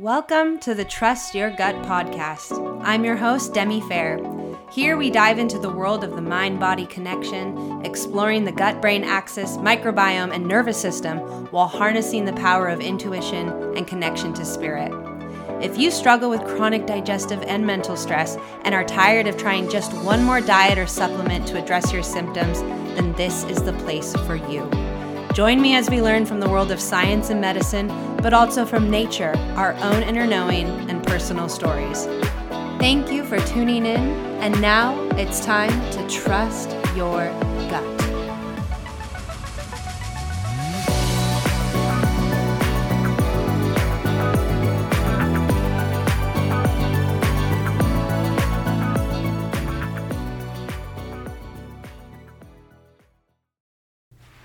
Welcome to the Trust Your Gut podcast. I'm your host, Demi Fair. Here we dive into the world of the mind body connection, exploring the gut brain axis, microbiome, and nervous system while harnessing the power of intuition and connection to spirit. If you struggle with chronic digestive and mental stress and are tired of trying just one more diet or supplement to address your symptoms, then this is the place for you. Join me as we learn from the world of science and medicine, but also from nature, our own inner knowing, and personal stories. Thank you for tuning in, and now it's time to trust your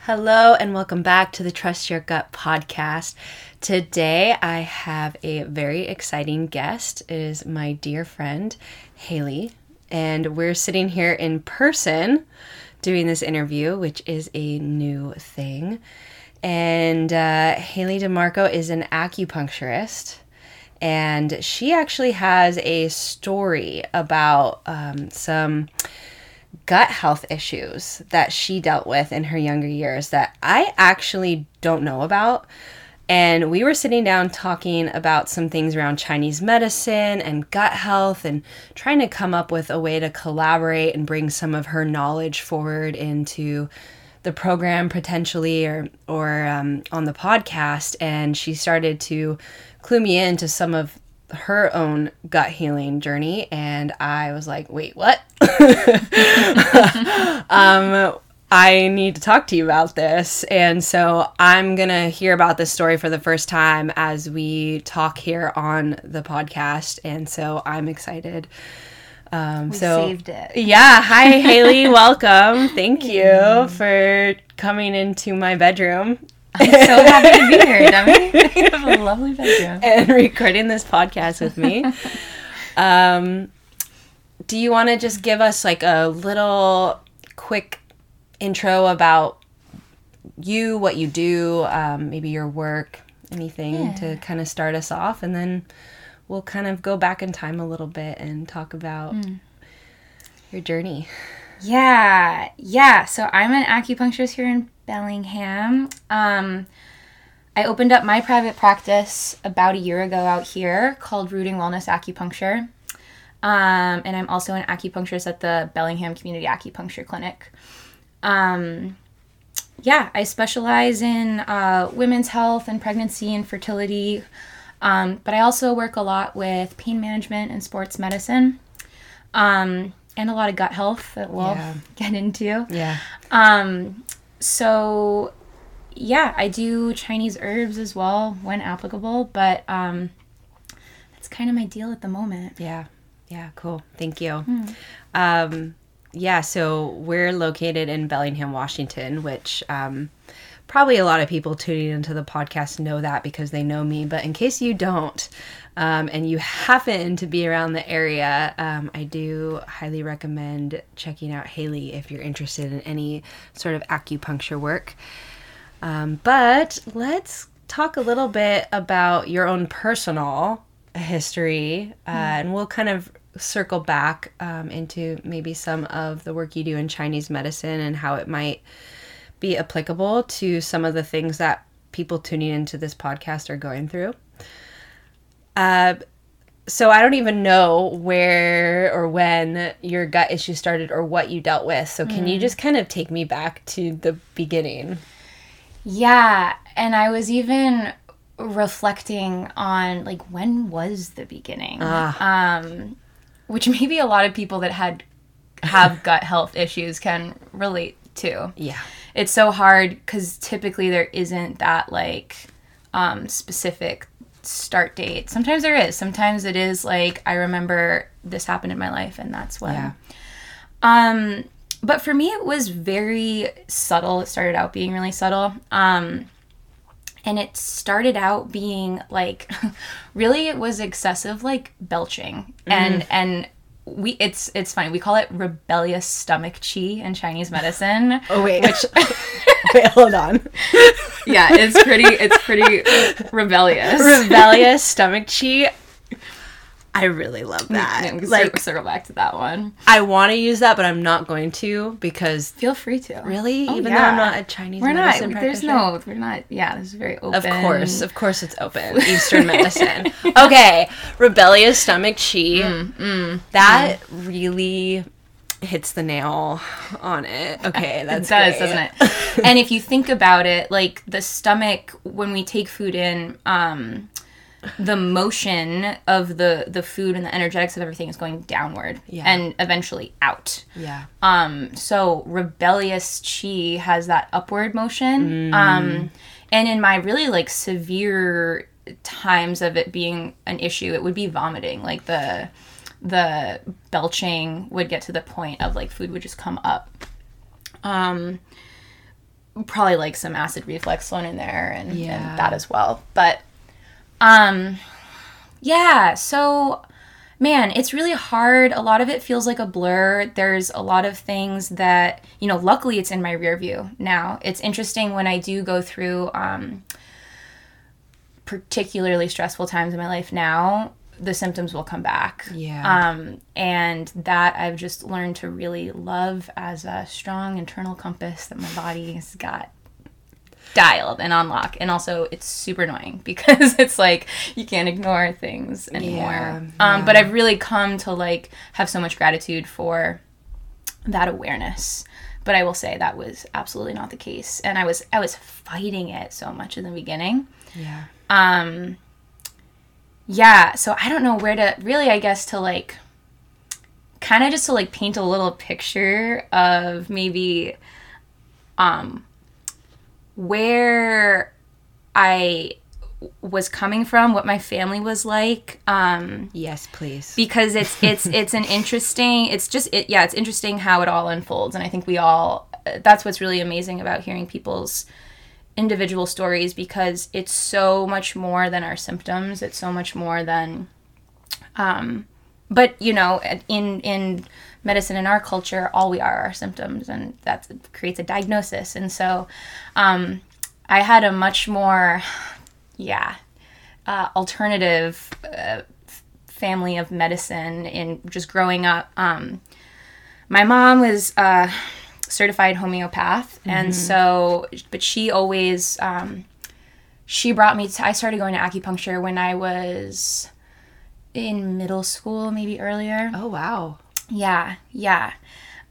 Hello, and welcome back to the Trust Your Gut podcast. Today, I have a very exciting guest. It is my dear friend, Haley, and we're sitting here in person doing this interview, which is a new thing. And uh, Haley DeMarco is an acupuncturist, and she actually has a story about um, some gut health issues that she dealt with in her younger years that I actually don't know about. And we were sitting down talking about some things around Chinese medicine and gut health and trying to come up with a way to collaborate and bring some of her knowledge forward into the program potentially or or um, on the podcast and she started to clue me into some of her own gut healing journey and I was like, "Wait, what?" um I need to talk to you about this. And so I'm going to hear about this story for the first time as we talk here on the podcast. And so I'm excited. Um, we so saved it. Yeah. Hi, Haley. Welcome. Thank you for coming into my bedroom. I'm so happy to be here, Demi. you have a lovely bedroom. And recording this podcast with me. um, do you want to just give us like a little quick intro about you, what you do, um, maybe your work, anything Yeah. to kind of start us off, and then we'll kind of go back in time a little bit and talk about your journey. Yeah, yeah. So I'm an acupuncturist here in Bellingham. Um, I opened up my private practice about a year ago out here called Rooting Wellness Acupuncture. Um, and I'm also an acupuncturist at the Bellingham Community Acupuncture Clinic. Um, yeah, I specialize in uh, women's health and pregnancy and fertility. Um, but I also work a lot with pain management and sports medicine. Um, and a lot of gut health that we'll Yeah. get into. Yeah. Um, so yeah, I do Chinese herbs as well when applicable, but um, that's kind of my deal at the moment. Yeah. Yeah. Cool. Thank you. Um, yeah. So we're located in Bellingham, Washington, which um, probably a lot of people tuning into the podcast know that because they know me. But in case you don't, um, and you happen to be around the area, um, I do highly recommend checking out Haley if you're interested in any sort of acupuncture work. Um, but let's talk a little bit about your own personal history, uh, and we'll kind of circle back um, into maybe some of the work you do in Chinese medicine and how it might be applicable to some of the things that people tuning into this podcast are going through. Uh, so I don't even know where or when your gut issue started or what you dealt with. So can you just kind of take me back to the beginning? Yeah, and I was even reflecting on like when was the beginning, um, which maybe a lot of people that had have gut health issues can relate to. Yeah. It's so hard because typically there isn't that like um, specific start date. Sometimes there is. Sometimes it is like I remember this happened in my life and that's when. Yeah. Um, but for me, it was very subtle. It started out being really subtle. Um, and it started out being like really it was excessive like belching and and we it's it's funny. We call it rebellious stomach chi in Chinese medicine. Oh wait, which wait, hold on. yeah, it's pretty it's pretty rebellious. Rebellious stomach chi. I really love that. Yeah, like circle, back to that one. I want to use that, but I'm not going to because Feel free to. really, Oh, even though. I'm not a Chinese We're not. There's no. We're not. Yeah, this is very open. Of course, of course, it's open. Eastern medicine. Okay, rebellious stomach chi. Mm, that really hits the nail on it. Okay, that's it does, great. doesn't it? and if you think about it, like the stomach, when we take food in, um, the motion of the the food and the energetics of everything is going downward Yeah. and eventually out. Yeah. Um, so rebellious chi has that upward motion. Um, and in my really like severe times of it being an issue, it would be vomiting. Like the the belching would get to the point of like food would just come up. Um, probably like some acid reflux thrown in there and, Yeah. and that as well. But um, yeah. So man, it's really hard. A lot of it feels like a blur. There's a lot of things that, you know, luckily it's in my rear view now. It's interesting when I do go through um, particularly stressful times in my life now, the symptoms will come back. Yeah. Um, and that I've just learned to really love as a strong internal compass that my body's got dialed and on lock. And also, it's super annoying because it's like you can't ignore things anymore. Yeah, Um, but I've really come to like have so much gratitude for that awareness. But I will say that was absolutely not the case, and I was I was fighting it so much in the beginning. Yeah. Um, yeah, so I don't know where to really, I guess, to like kind of just to like paint a little picture of maybe um where I was coming from, what my family was like. Um, Yes, please. because it's it's it's an interesting it's just it yeah it's interesting how it all unfolds and i think we all that's what's really amazing about hearing people's individual stories because it's so much more than our symptoms it's so much more than um but you know in in medicine in our culture all we are are symptoms and that creates a diagnosis and so um i had a much more yeah uh, alternative uh, family of medicine in just growing up. Um, my mom was a certified homeopath, and so, but she always, um, she brought me to, I started going to acupuncture when I was in middle school, maybe earlier. oh wow. Yeah, yeah.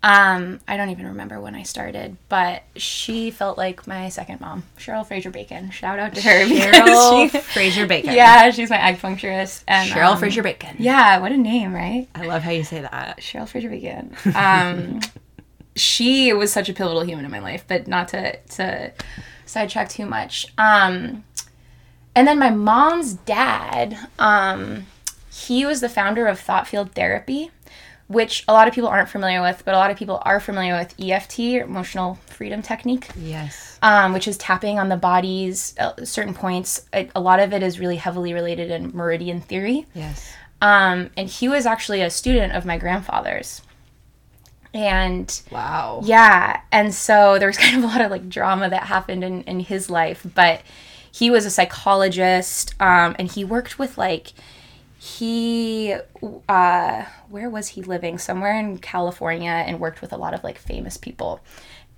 Um, I don't even remember when I started, but she felt like my second mom, Cheryl Fraser Bacon. Shout out to her. Cheryl she- Fraser Bacon. yeah, she's my acupuncturist. And Cheryl um, Fraser Bacon. Yeah, what a name, right? I love how you say that. Cheryl Fraser Bacon. Um, she was such a pivotal human in my life, but not to to sidetrack too much. Um, and then my mom's dad, um, he was the founder of Thought Field Therapy, which a lot of people aren't familiar with, but a lot of people are familiar with EFT, Emotional Freedom Technique Yes. um, which is tapping on the body's uh, certain points. A, a lot of it is really heavily related in meridian theory. Yes. Um, and he was actually a student of my grandfather's. And Wow. yeah, and so there was kind of a lot of like drama that happened in, in his life, but he was a psychologist um, and he worked with like, he, uh, where was he living? Somewhere in California and worked with a lot of like famous people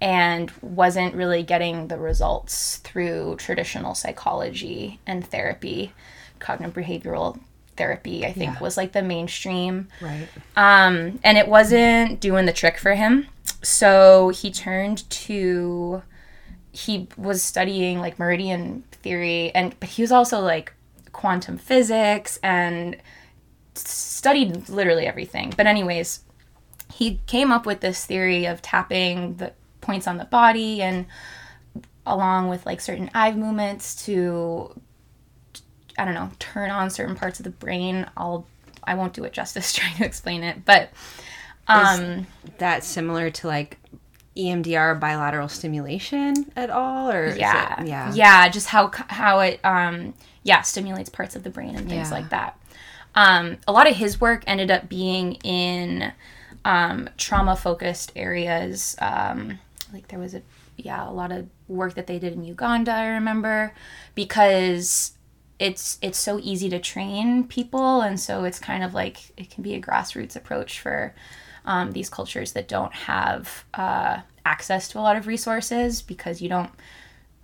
and wasn't really getting the results through traditional psychology and therapy. Cognitive behavioral therapy, I think, Yeah. was like the mainstream. Right. Um, and it wasn't doing the trick for him. So he turned to he was studying like meridian theory and but he was also like quantum physics and studied literally everything. But anyways, he came up with this theory of tapping the points on the body and along with like certain eye movements to I don't know, turn on certain parts of the brain. I'll I won't do it justice trying to explain it, but um that similar to like EMDR bilateral stimulation at all, or is yeah it- yeah, yeah just how how it um yeah stimulates parts of the brain and things Yeah. like that um, a lot of his work ended up being in um, trauma focused areas. Um, like there was a yeah a lot of work that they did in Uganda. I remember because it's it's so easy to train people, and so it's kind of like it can be a grassroots approach for um, these cultures that don't have uh, access to a lot of resources because you don't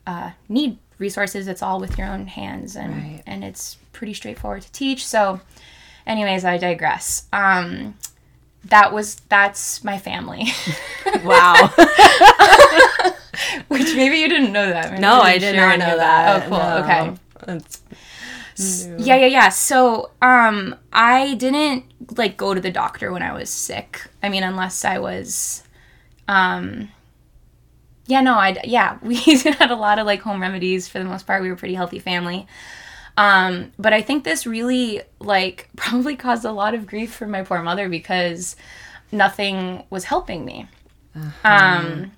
uh, need resources. It's all with your own hands, and Right. and it's pretty straightforward to teach. So, anyways, I digress. Um, that was that's my family, Wow. which maybe you didn't know that. Maybe no, I didn't did not know of that. Oh, cool. No. Okay. New. Yeah, yeah, yeah. So, um, I didn't like go to the doctor when I was sick. I mean, unless I was, um, yeah, no, I yeah, we had a lot of like home remedies for the most part. We were a pretty healthy family. Um, but I think this really like probably caused a lot of grief for my poor mother because nothing was helping me. Um,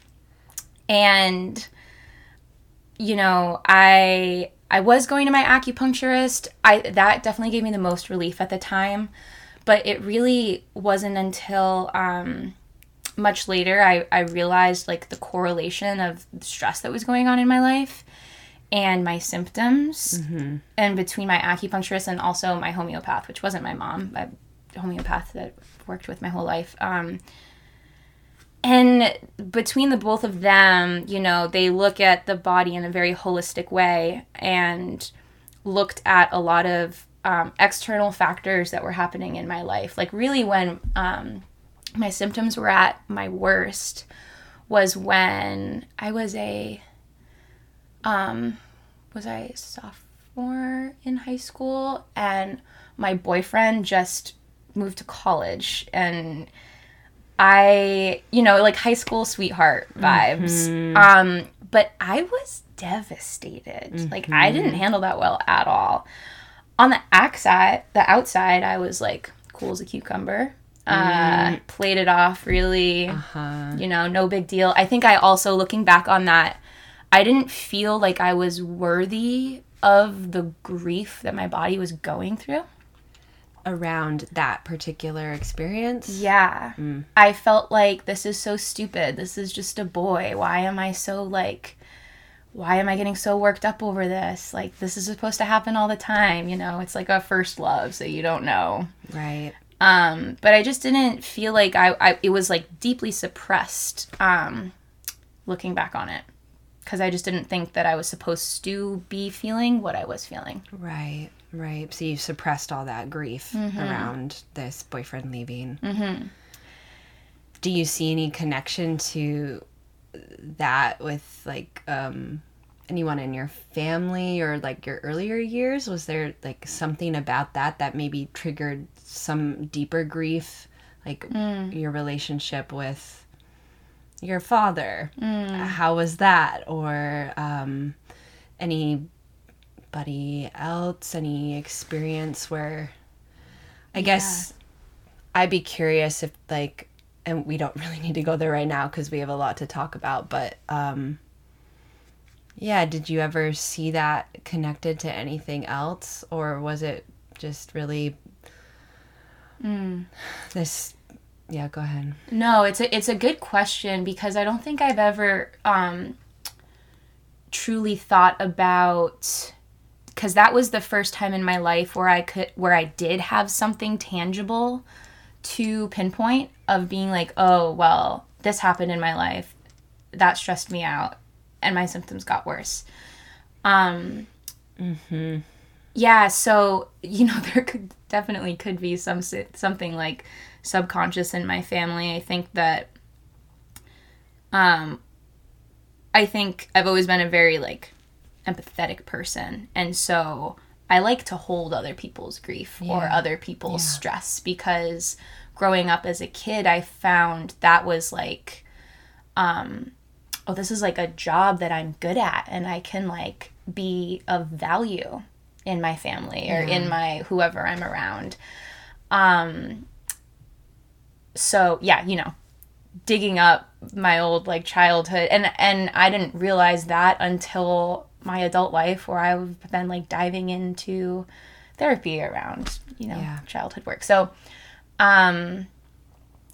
and you know, I I was going to my acupuncturist. I that definitely gave me the most relief at the time, but it really wasn't until um, much later I, I realized like the correlation of the stress that was going on in my life and my symptoms and between my acupuncturist and also my homeopath which wasn't my mom my homeopath that worked with my whole life um, and between the both of them you know they look at the body in a very holistic way and looked at a lot of um, external factors that were happening in my life. Like really when um, my symptoms were at my worst was when I was a um was I sophomore in high school and my boyfriend just moved to college and I you know like high school sweetheart vibes. Um but I was devastated. Like I didn't handle that well at all. On the outside the outside I was like cool as a cucumber uh played it off really Uh-huh. you know, no big deal. I think I also, looking back on that, I didn't feel like I was worthy of the grief that my body was going through. Around that particular experience. Yeah. I felt like this is so stupid. This is just a boy. Why am I so like, why am I getting so worked up over this? Like, this is supposed to happen all the time. You know, it's like a first love, so you don't know. Right. Um but i just didn't feel like i, I it was like deeply suppressed um looking back on it because i just didn't think that i was supposed to be feeling what i was feeling Right. Right. So you suppressed all that grief around this boyfriend leaving. Mm-hmm. Do you see any connection to that with like um anyone in your family or like your earlier years? Was there like something about that that maybe triggered some deeper grief, like your relationship with your father? How was that? Or um, anybody else? Any experience where? I guess I'd be curious if like, and we don't really need to go there right now because we have a lot to talk about. But um, yeah, did you ever see that connected to anything else, or was it just really this? Yeah, go ahead. no it's a it's a good question because i don't think i've ever um truly thought about because that was the first time in my life where i could where i did have something tangible to pinpoint of being like oh well this happened in my life that stressed me out and my symptoms got worse um yeah so you know there could definitely could be some something like subconscious in my family. I think that um i think i've always been a very like empathetic person. And so i like to hold other people's grief or other people's stress because growing up as a kid i found that was like um oh this is like a job that i'm good at and i can like be of value in my family or in my whoever i'm around um so yeah you know digging up my old like childhood and and i didn't realize that until my adult life where i've been like diving into therapy around you know Yeah. childhood work. So, um,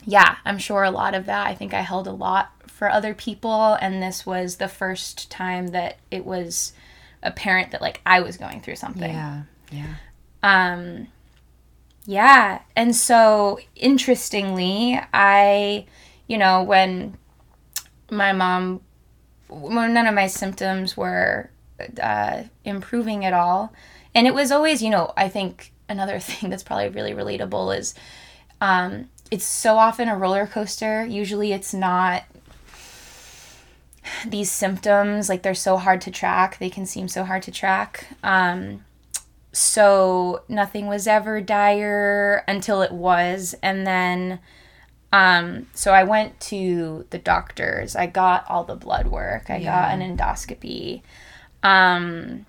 yeah, I'm sure a lot of that. I think I held a lot for other people, and this was the first time that it was apparent that like I was going through something. Yeah. Yeah. Um, yeah. And so, interestingly, I, you know, when my mom, when none of my symptoms were uh, improving at all, and it was always, you know, I think another thing that's probably really relatable is um, it's so often a roller coaster. Usually it's not these symptoms, like they're so hard to track. They can seem so hard to track. Um, so nothing was ever dire until it was. And then um so i went to the doctors. I got all the blood work. I got an endoscopy. Um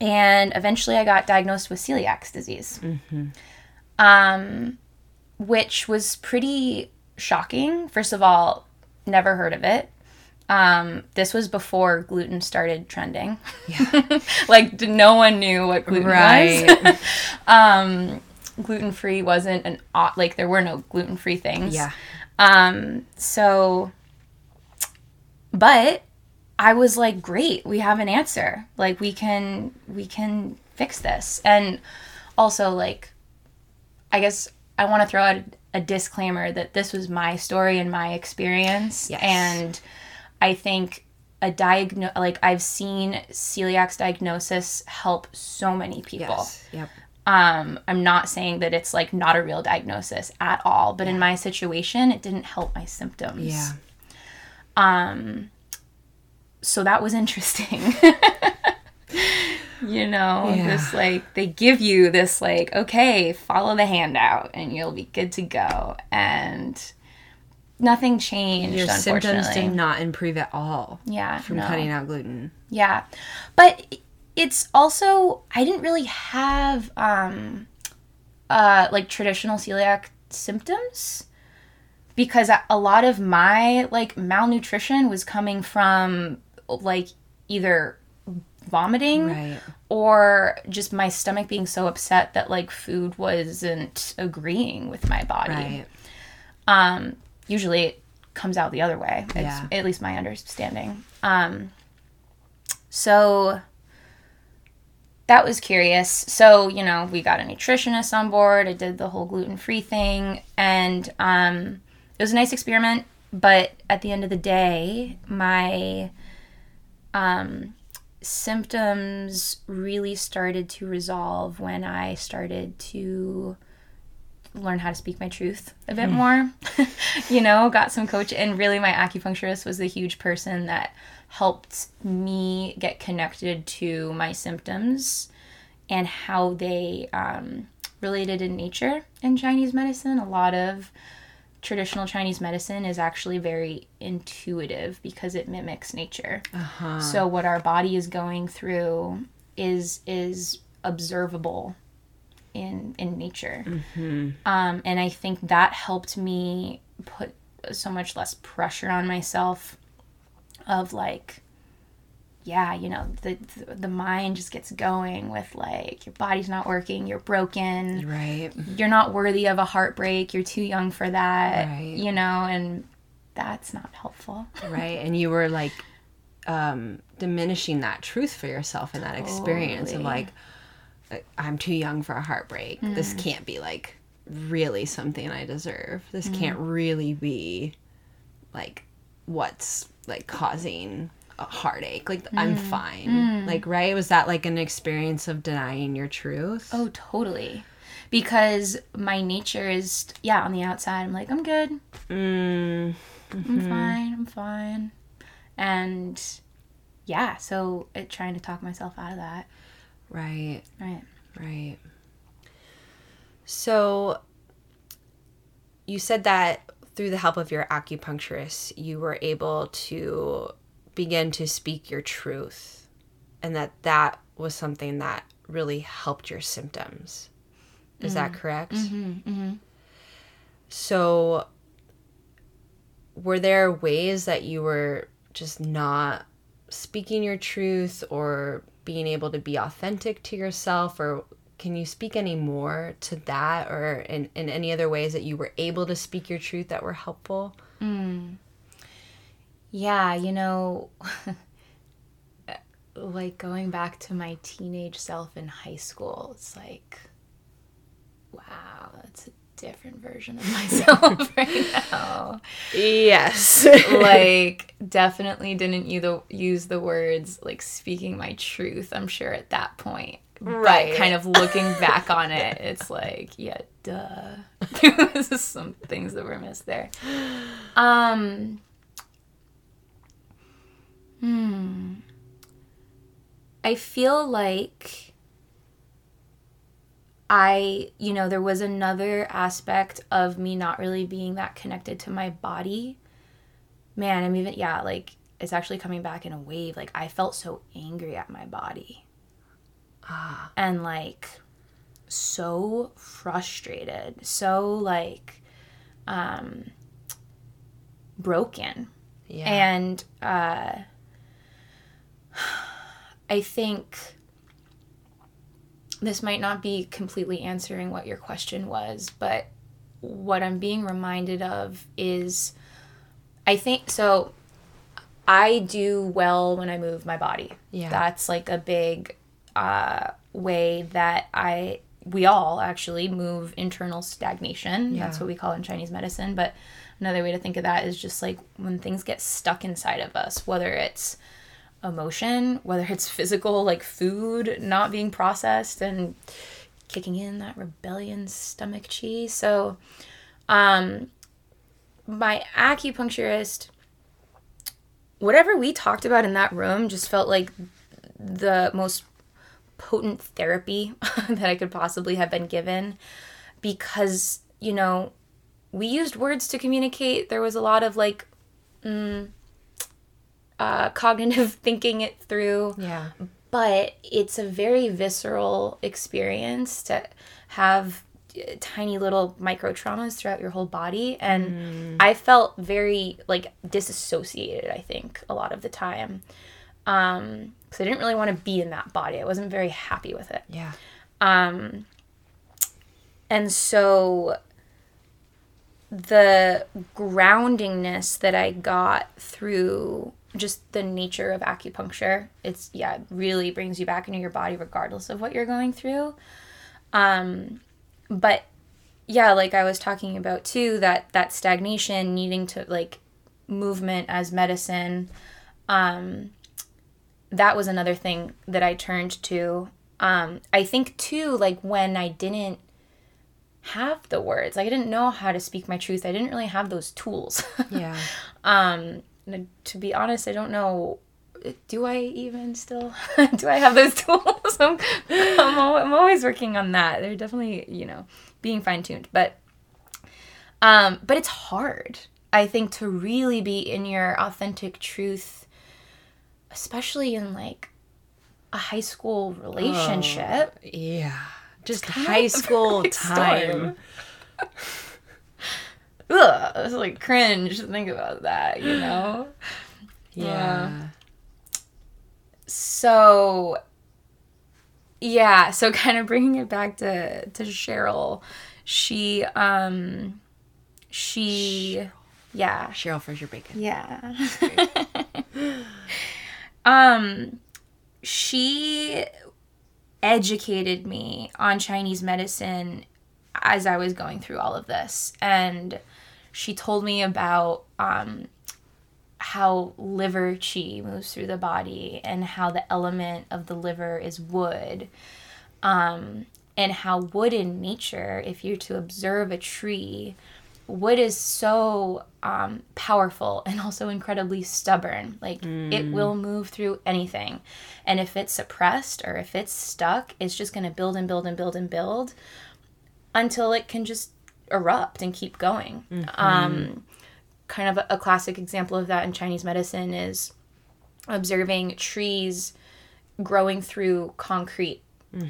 and eventually i got diagnosed with celiac disease. Um which was pretty shocking. First of all never heard of it um, this was before gluten started trending. Yeah. like no one knew what gluten was. Right. um, gluten free wasn't an like there were no gluten free things. yeah. Um, so, but I was like, great, we have an answer. Like we can we can fix this. And also like, I guess I want to throw out a disclaimer that this was my story and my experience, Yes. and I think a diagno like I've seen celiac diagnosis help so many people. Yes. Yep. Um, I'm not saying that it's like not a real diagnosis at all, but in my situation, it didn't help my symptoms. Yeah. Um, so that was interesting. you know, Yeah. this like they give you this like, okay, follow the handout and you'll be good to go. And nothing changed. Your symptoms did not improve at all yeah, from no. cutting out gluten. Yeah. But it's also I didn't really have um uh like traditional celiac symptoms because a- a lot of my like malnutrition was coming from like either vomiting Right. or just my stomach being so upset that like food wasn't agreeing with my body Right. um usually it comes out the other way it's Yeah. at least my understanding um so that was curious so you know we got a nutritionist on board i did the whole gluten-free thing and um it was a nice experiment but at the end of the day my um symptoms really started to resolve when i started to learn how to speak my truth a bit more. you know, got some coach and really my acupuncturist was a huge person that helped me get connected to my symptoms and how they um, related in nature in Chinese medicine. A lot of traditional Chinese medicine is actually very intuitive because it mimics nature. Uh-huh. So what our body is going through is is observable in in nature. Um, and I think that helped me put so much less pressure on myself of like yeah, you know, the the mind just gets going with like your body's not working, you're broken, Right. you're not worthy of a heartbreak, you're too young for that, Right. you know, and that's not helpful. Right. And you were like um diminishing that truth for yourself in that experience of like I'm too young for a heartbreak. This can't be like really something I deserve. This can't really be like what's like causing a heartache. Like I'm mm. fine. Mm. Like right was that like an experience of denying your truth? Oh, totally. Because my nature is, yeah, on the outside, I'm like, I'm good. Mm, I'm mm-hmm. fine. I'm fine. And yeah, so it, trying to talk myself out of that. right. Right. Right. So you said that through the help of your acupuncturist, you were able to begin to speak your truth and that that was something that really helped your symptoms. Is that mm-hmm. correct? Mm-hmm. mm-hmm. So were there ways that you were just not speaking your truth or being able to be authentic to yourself or can you speak any more to that or in, in any other ways that you were able to speak your truth that were helpful? Mm. Yeah, you know, like going back to my teenage self in high school, it's like, wow, that's a different version of myself right now. Yes. like, definitely didn't you the, use the words like speaking my truth, I'm sure at that point. Right. But kind of looking back on it, it's like, yeah, duh. There was some things that were missed there. Um, Hmm. I feel like I, you know, there was another aspect of me not really being that connected to my body. Man, I'm even, yeah, like it's actually coming back in a wave. Like I felt so angry at my body. ah. And like so frustrated, so like um broken. Yeah. And uh, I think this might not be completely answering what your question was, but what I'm being reminded of is I think so. I do well when I move my body. Yeah. That's like a big uh, way that I, we all actually move internal stagnation. Yeah. That's what we call it in Chinese medicine. But another way to think of that is just like when things get stuck inside of us, whether it's emotion, whether it's physical, like food not being processed and kicking in that rebellion stomach chi. So, um, my acupuncturist, whatever we talked about in that room just felt like the most potent therapy that I could possibly have been given because, you know, we used words to communicate. There was a lot of like mm, uh, cognitive thinking it through. Yeah. but it's a very visceral experience to have uh, tiny little micro traumas throughout your whole body. And i felt very like disassociated i think a lot of the time. Um because i didn't really want to be in that body. I wasn't very happy with it. Yeah. um, and so the groundingness that I got through just the nature of acupuncture, it's yeah, it really brings you back into your body regardless of what you're going through. Um, but yeah, like I was talking about too, that that stagnation, needing to like movement as medicine. Um, that was another thing that I turned to. Um, I think too, like when I didn't have the words, like I didn't know how to speak my truth. I didn't really have those tools. Yeah. um, to be honest, I don't know. Do I even still? do I have those tools? I'm, I'm, I'm always working on that. They're definitely, you know, being fine tuned. But, um, but it's hard. I think to really be in your authentic truth, especially in like a high school relationship. Yeah. Just high school time. Ugh, it's like cringe to think about that, you know? Yeah. So, yeah, so kind of bringing it back to, to Cheryl, she, um, she, yeah, Cheryl Fraser Bacon. yeah. um, she educated me on Chinese medicine as I was going through all of this. And she told me about um, how liver chi moves through the body and how the element of the liver is wood. Um, and how wood in nature, if you're to observe a tree, wood is so um, powerful and also incredibly stubborn. Like it will move through anything. And if it's suppressed or if it's stuck, it's just going to build and build and build and build until it can just erupt and keep going. Um, kind of a, a classic example of that in Chinese medicine is observing trees growing through concrete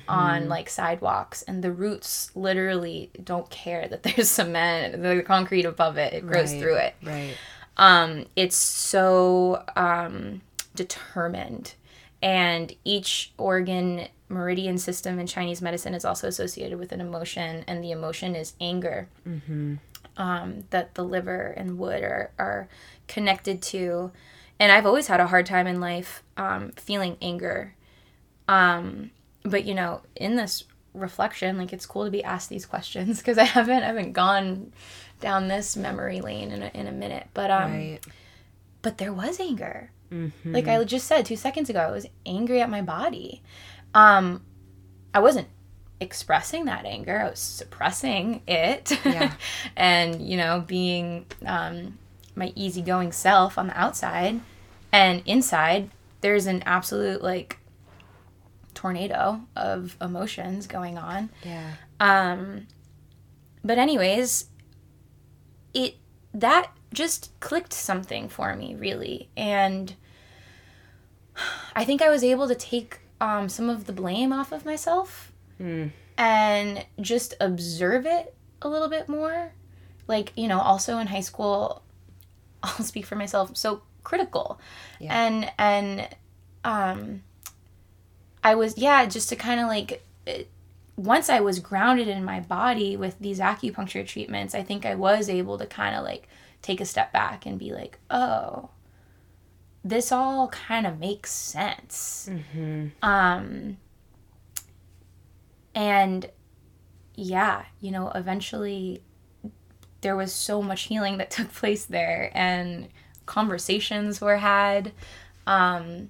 on like sidewalks and the roots literally don't care that there's cement the concrete above it it grows Right. through it Right. um, it's so um, determined and each organ meridian system in Chinese medicine is also associated with an emotion, and the emotion is anger. Um, that the liver and wood are, are connected to. And I've always had a hard time in life um, feeling anger. Um, but you know, in this reflection, like it's cool to be asked these questions because I haven't I haven't gone down this memory lane in a, in a minute. But um, Right. but there was anger. Mm-hmm. Like I just said two seconds ago, I was angry at my body. Um, I wasn't expressing that anger. I was suppressing it. Yeah. and, you know, being um, my easygoing self on the outside. And inside, there's an absolute, like, tornado of emotions going on. Yeah. Um, but anyways, it that just clicked something for me really, and I think I was able to take um, some of the blame off of myself Mm. and just observe it a little bit more. Like you know, also in high school, I'll speak for myself. So critical, Yeah. and and um, I was yeah, just to kind of like it, once I was grounded in my body with these acupuncture treatments, I think I was able to kind of like take a step back and be like, oh, this all kind of makes sense. Mm-hmm. Um, and yeah, you know, eventually there was so much healing that took place there, and conversations were had. Um,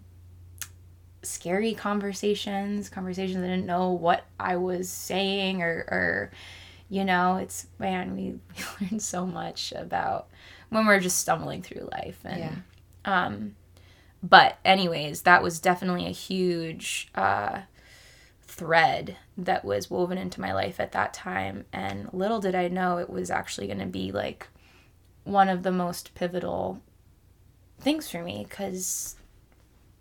scary conversations, conversations I didn't know what I was saying or, or you know, it's man, we, we learn so much about when we're just stumbling through life and Yeah. um but anyways, that was definitely a huge uh thread that was woven into my life at that time and little did I know it was actually going to be like one of the most pivotal things for me cuz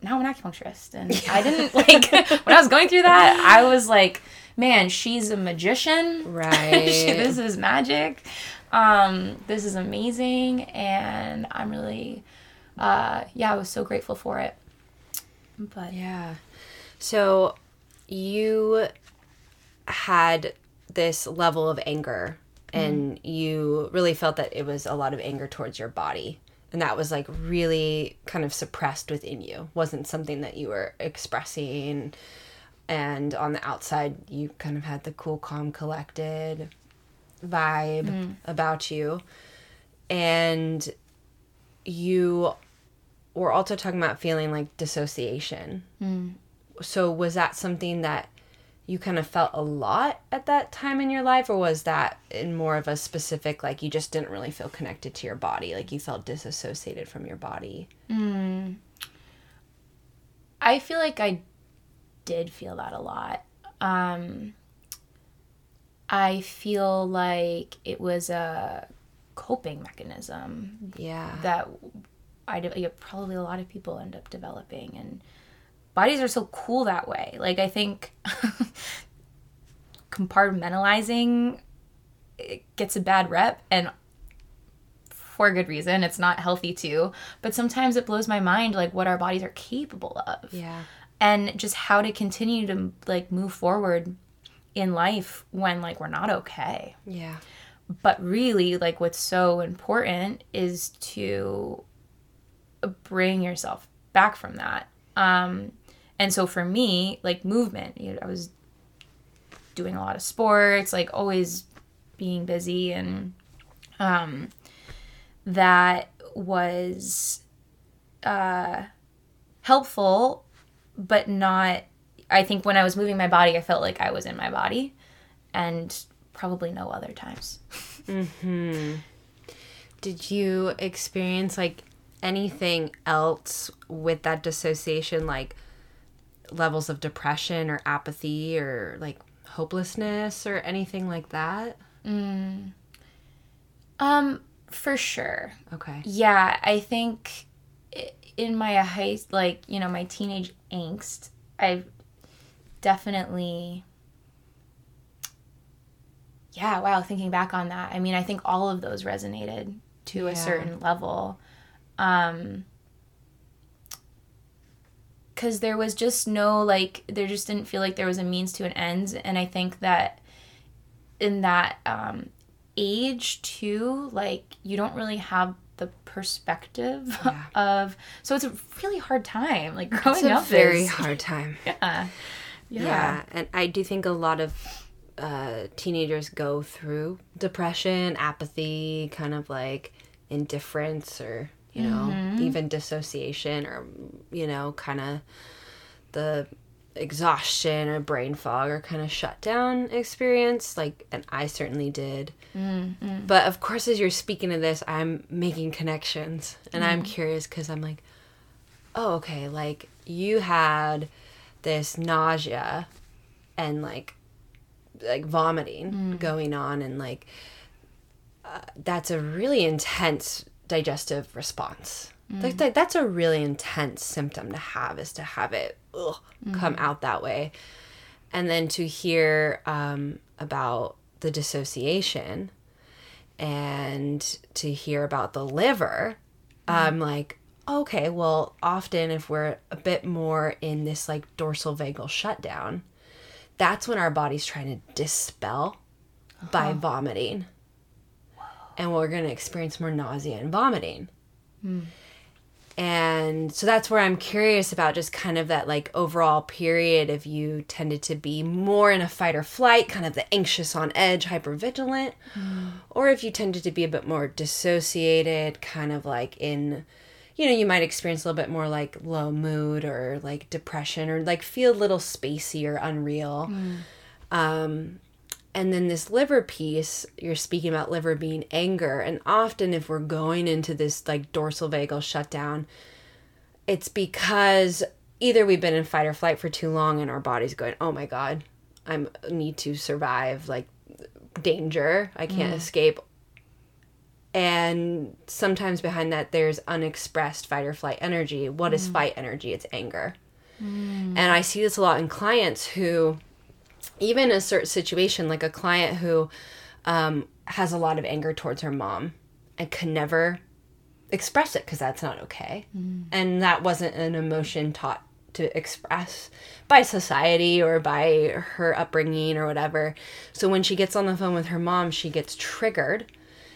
now I'm an acupuncturist and I didn't like when I was going through that I was like man she's a magician Right. She- this is magic um this is amazing and I'm really uh yeah I was so grateful for it but Yeah. So you had this level of anger and you really felt that it was a lot of anger towards your body. And that was like really kind of suppressed within you. Wasn't something that you were expressing and on the outside you kind of had the cool, calm, collected vibe mm. about you. And you were also talking about feeling like dissociation. Mm. So was that something that you kind of felt a lot at that time in your life or was that in more of a specific like you just didn't really feel connected to your body like you felt disassociated from your body? I feel like I did feel that a lot. Um, I feel like it was a coping mechanism yeah. that I probably a lot of people end up developing, and bodies are so cool that way. Like I think compartmentalizing it gets a bad rep, and for good reason. It's not healthy too, but sometimes it blows my mind like what our bodies are capable of yeah and just how to continue to like move forward in life when like we're not okay yeah but really like what's so important is to bring yourself back from that um and so for me like movement you know, i was doing a lot of sports like always being busy. And um that was uh helpful but not i think when i was moving my body i felt like i was in my body and probably no other times. Mhm. did you experience like anything else with that dissociation? Like levels of depression or apathy or like hopelessness or anything like that um for sure okay Yeah, I think in my high, like, you know, my teenage angst, I've definitely. Yeah, wow, thinking back on that. I mean, I think all of those resonated to Yeah. a certain level. Um, because there was just no like there just didn't feel like there was a means to an end and i think that in that um age too like you don't really have the perspective Yeah. of so it's a really hard time like growing It's a up very is- hard time. yeah Yeah. yeah and I do think a lot of uh, teenagers go through depression, apathy, kind of like indifference, or you know, mm-hmm. even dissociation, or you know, kind of the exhaustion or brain fog or kind of shutdown experience. Like, and I certainly did. Mm-hmm. But of course, as you're speaking of this, I'm making connections, and I'm mm-hmm. curious because I'm like, oh, okay, like you had this nausea and like like vomiting mm. going on and like uh, that's a really intense digestive response. Like, mm. that that's a really intense symptom to have is to have it ugh, come mm. out that way. And then to hear um, about the dissociation and to hear about the liver mm. i'm like okay well often if we're a bit more in this like dorsal vagal shutdown that's when our body's trying to dispel by uh-huh. vomiting and we're going to experience more nausea and vomiting. Hmm. And so that's where i'm curious about just kind of that like overall period if you tended to be more in a fight or flight kind of the anxious on edge hyper vigilant hmm. or if you tended to be a bit more dissociated kind of like in you know you might experience a little bit more like low mood or like depression or like feel a little spacey or unreal. Hmm. Um and then this liver piece you're speaking about liver being anger. And often if we're going into this like dorsal vagal shutdown it's because either we've been in fight or flight for too long and our body's going oh my god i need to survive like danger. I can't mm. escape. And sometimes behind that there's unexpressed fight or flight energy. What is mm. fight energy? It's anger. Mm. And i see this a lot in clients who even a certain situation like a client who um, has a lot of anger towards her mom and can never express it because that's not okay. And that wasn't an emotion taught to express by society or by her upbringing or whatever. So when she gets on the phone with her mom she gets triggered.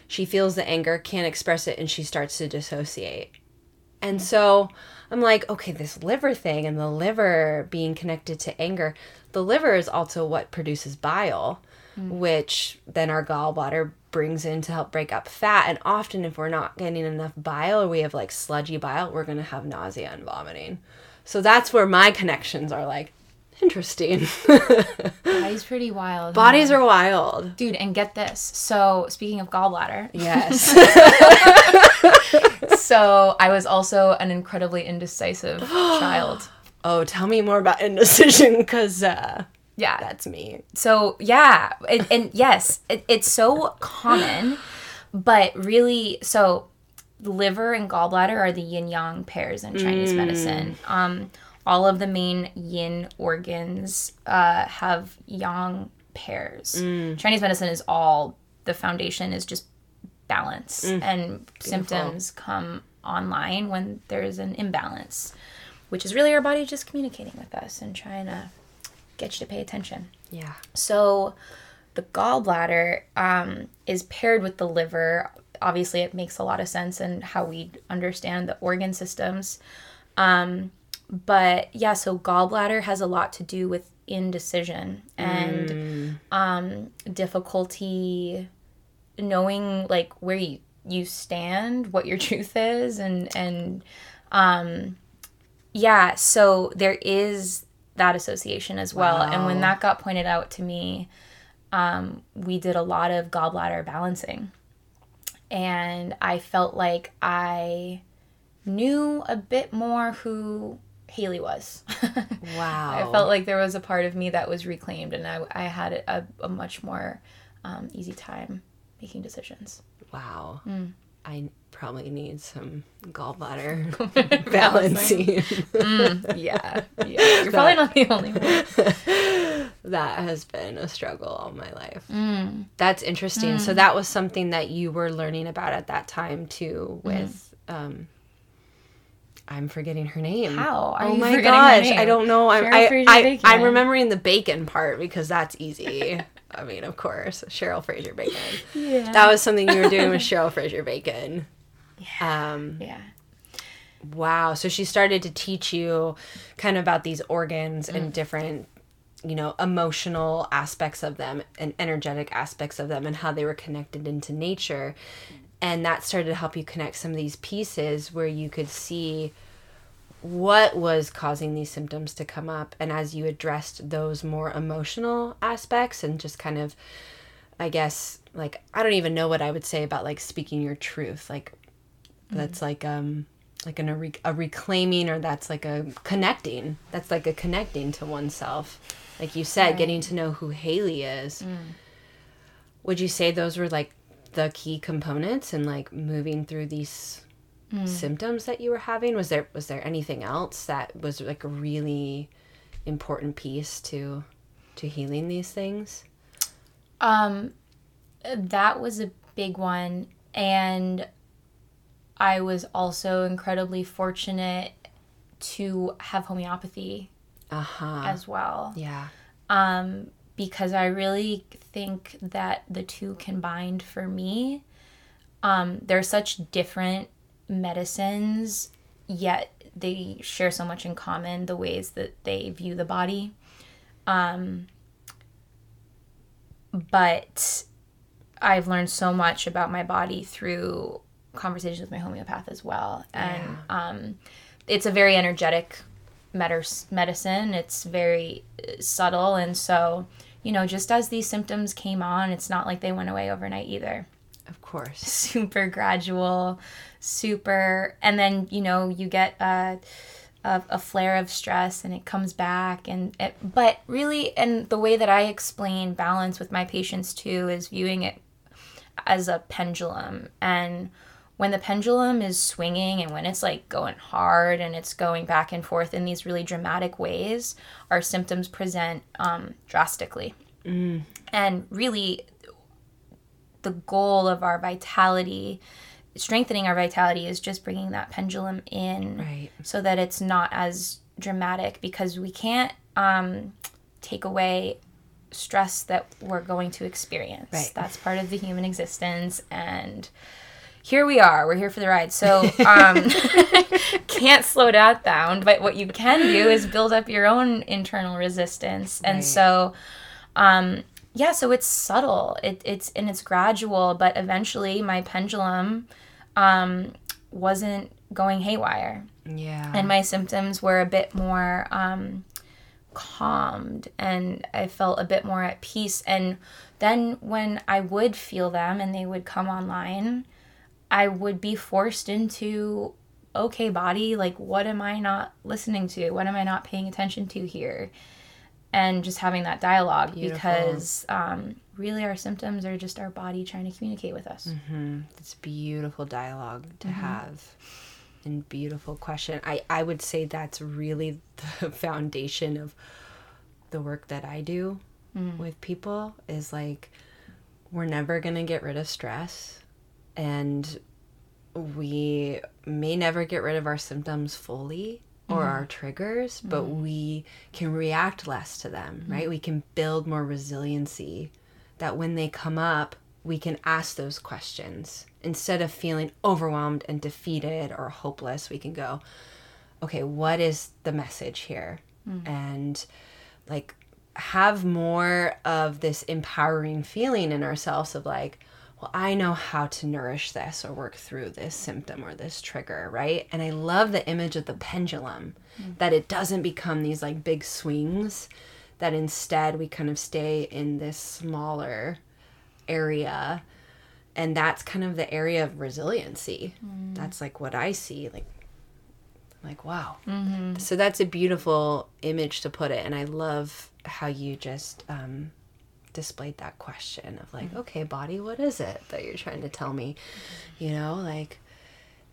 She feels the anger can't express it and she starts to dissociate. And so I'm like, okay, this liver thing and the liver being connected to anger, the liver is also what produces bile, mm. which then our gallbladder brings in to help break up fat. And often, if we're not getting enough bile or we have like sludgy bile, we're going to have nausea and vomiting. So that's where my connections are like, interesting. body's pretty wild Bodies are wild. dude and get this so speaking of gallbladder Yes. so i was also an incredibly indecisive child oh, tell me more about indecision because uh, yeah. that's me. so yeah and, and yes it, it's so common but really so liver and gallbladder are the yin yang pairs in chinese medicine. Um all of the main yin organs uh, have yang pairs. Chinese medicine is all the foundation is just balance and symptoms come online when there's an imbalance which is really our body just communicating with us and trying to get you to pay attention Yeah. so the gallbladder um, is paired with the liver. Obviously, it makes a lot of sense in how we understand the organ systems. Um, but yeah, so gallbladder has a lot to do with indecision and um, difficulty knowing like where you, you stand, what your truth is, and and um, yeah, so there is that association as well. And when that got pointed out to me, um, we did a lot of gallbladder balancing. And I felt like I knew a bit more who Haley was. Wow. I felt like there was a part of me that was reclaimed, and I, I had a, a much more um, easy time making decisions. Wow. Mm. I probably need some gallbladder balancing. Yeah, yeah. You're probably not the only one. that has been a struggle all my life. Mm. That's interesting. So that was something that you were learning about at that time too with Mm-hmm. um I'm forgetting her name. How? Are oh my gosh, I don't know. I'm Cheryl I, I. I'm remembering the bacon part because that's easy. I mean, of course, Cheryl Fraser Bacon. Yeah. That was something you were doing with Cheryl Fraser Bacon. Um, yeah. wow. So she started to teach you kind of about these organs and different, you know, emotional aspects of them and energetic aspects of them and how they were connected into nature. And that started to help you connect some of these pieces where you could see what was causing these symptoms to come up. And as you addressed those more emotional aspects and just kind of, I guess, like, I don't even know what I would say about like speaking your truth. Like, that's like, um, like an, a, re- a reclaiming or that's like a connecting. That's like a connecting to oneself. Like you said, getting to know who Haley is. Would you say those were like the key components and like moving through these symptoms that you were having was there was there anything else that was like a really important piece to to healing these things Um, that was a big one, and I was also incredibly fortunate to have homeopathy uh-huh as well. yeah Um, because I really think that the two combined for me. Um, they're such different medicines, yet they share so much in common. The ways that they view the body. Um, but I've learned so much about my body through conversations with my homeopath as well, and um, it's a very energetic medicine. It's very uh, subtle, and so you know, just as these symptoms came on, it's not like they went away overnight either. of course. Super gradual, super, and then you know you get a a, a flare of stress and it comes back and it, but really and the way that i explain balance with my patients too is viewing it as a pendulum. And when the pendulum is swinging and when it's like going hard and it's going back and forth in these really dramatic ways our symptoms present um, drastically and really the goal of our vitality strengthening our vitality is just bringing that pendulum in right so that it's not as dramatic because we can't um, take away stress that we're going to experience. Right. That's part of the human existence and here we are. We're here for the ride. So um, can't slow that down, but what you can do is build up your own internal resistance. And Right. so um, yeah, so it's subtle. It, it's and it's gradual, but eventually my pendulum um, wasn't going haywire yeah and my symptoms were a bit more um, calmed and I felt a bit more at peace. And then when I would feel them and they would come online, I would be forced into okay, body, like what am I not listening to? What am I not paying attention to here? And just having that dialogue Beautiful. because um, really our symptoms are just our body trying to communicate with us. it's beautiful dialogue to Mm-hmm. have and beautiful question i i would say that's really the foundation of the work that i do Mm. with people is like we're never going to get rid of stress and we may never get rid of our symptoms fully or our mm-hmm. triggers but mm-hmm. we can react less to them mm-hmm. right? We can build more resiliency that when they come up we can ask those questions. Instead of feeling overwhelmed and defeated or hopeless we can go okay what is the message here? And like have more of this empowering feeling in ourselves of like well i know how to nourish this or work through this symptom or this trigger right? And i love the image of the pendulum mm. that it doesn't become these like big swings that instead we kind of stay in this smaller area and that's kind of the area of resiliency. Mm. That's like what i see like like wow. Mm-hmm. So that's a beautiful image to put it and i love how you just um, displayed that question of like mm-hmm. okay body what is it that you're trying to tell me? Mm-hmm. You know like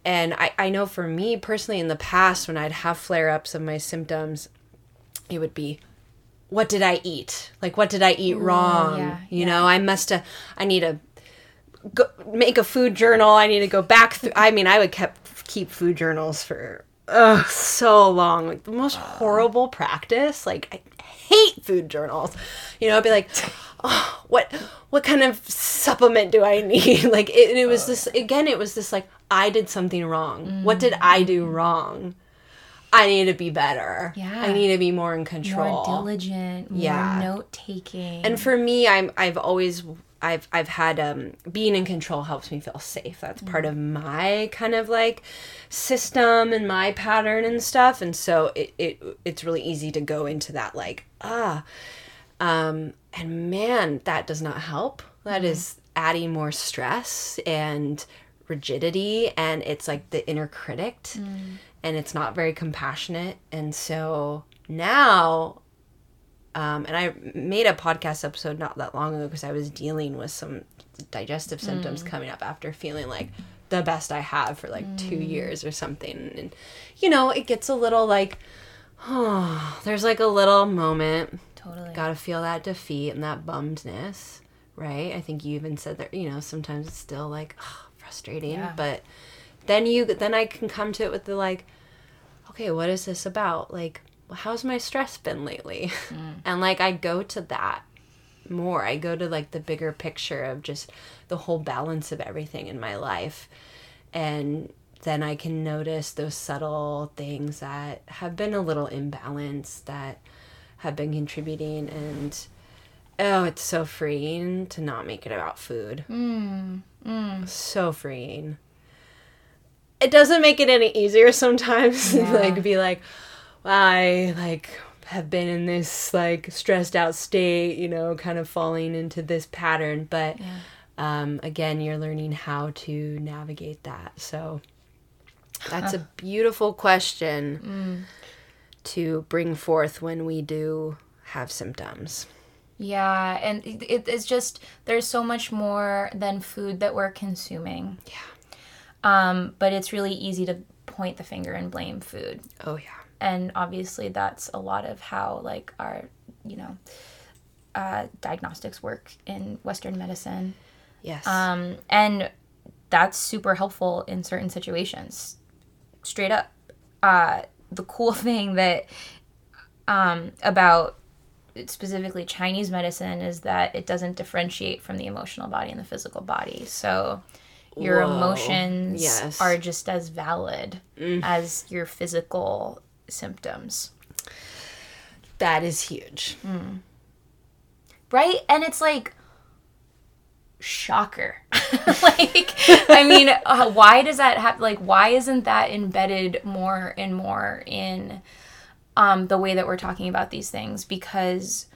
and I, I know for me personally in the past when i'd have flare-ups of my symptoms it would be what did i eat? Like what did i eat wrong? yeah, you know i must have i need to go, make a food journal. I need to go back through i mean i would kept keep food journals for ugh, so long. Like the most horrible practice. Like I hate food journals. You know, I'd be like, oh, what what kind of supplement do I need? like it, it was this again. It was this like I did something wrong. What did I do wrong? I need to be better. Yeah. I need to be more in control. More diligent, more Yeah. note taking. And for me, I'm I've always I've I've had um being in control helps me feel safe. That's part of my kind of like system and my pattern and stuff. And so it, it it's really easy to go into that like ah um and man, that does not help. That is adding more stress and rigidity and it's like the inner critic and it's not very compassionate. And so now um, and I made a podcast episode not that long ago because I was dealing with some digestive symptoms coming up after feeling like the best I have for like two years or something. And, you know, it gets a little like, there's like a little moment. totally. Gotta feel that defeat and that bummedness, right? I think you even said that, you know, sometimes it's still like oh, frustrating, Yeah. but then you, then I can come to it with the like, okay, what is this about? Like, how's my stress been lately? Mm. And like, I go to that more. I go to like the bigger picture of just the whole balance of everything in my life. And then I can notice those subtle things that have been a little imbalanced that have been contributing. And oh, it's so freeing to not make it about food. So freeing it doesn't make it any easier sometimes like be like wow, i like have been in this like stressed out state you know kind of falling into this pattern but um, again you're learning how to navigate that so that's a beautiful question to bring forth when we do have symptoms Yeah, and it- it's just there's so much more than food that we're consuming. Yeah. Um, but it's really easy to point the finger and blame food, oh yeah and obviously that's a lot of how like our you know uh, diagnostics work in Western medicine. yes Um, and that's super helpful in certain situations. Straight up. Uh, the cool thing that um, about specifically Chinese medicine is that it doesn't differentiate from the emotional body and the physical body. So your Whoa. emotions Yes. are just as valid as your physical symptoms. that is huge right and it's like shocker. Like i mean uh, why does that have like why isn't that embedded more and more in um the way that we're talking about these things? Because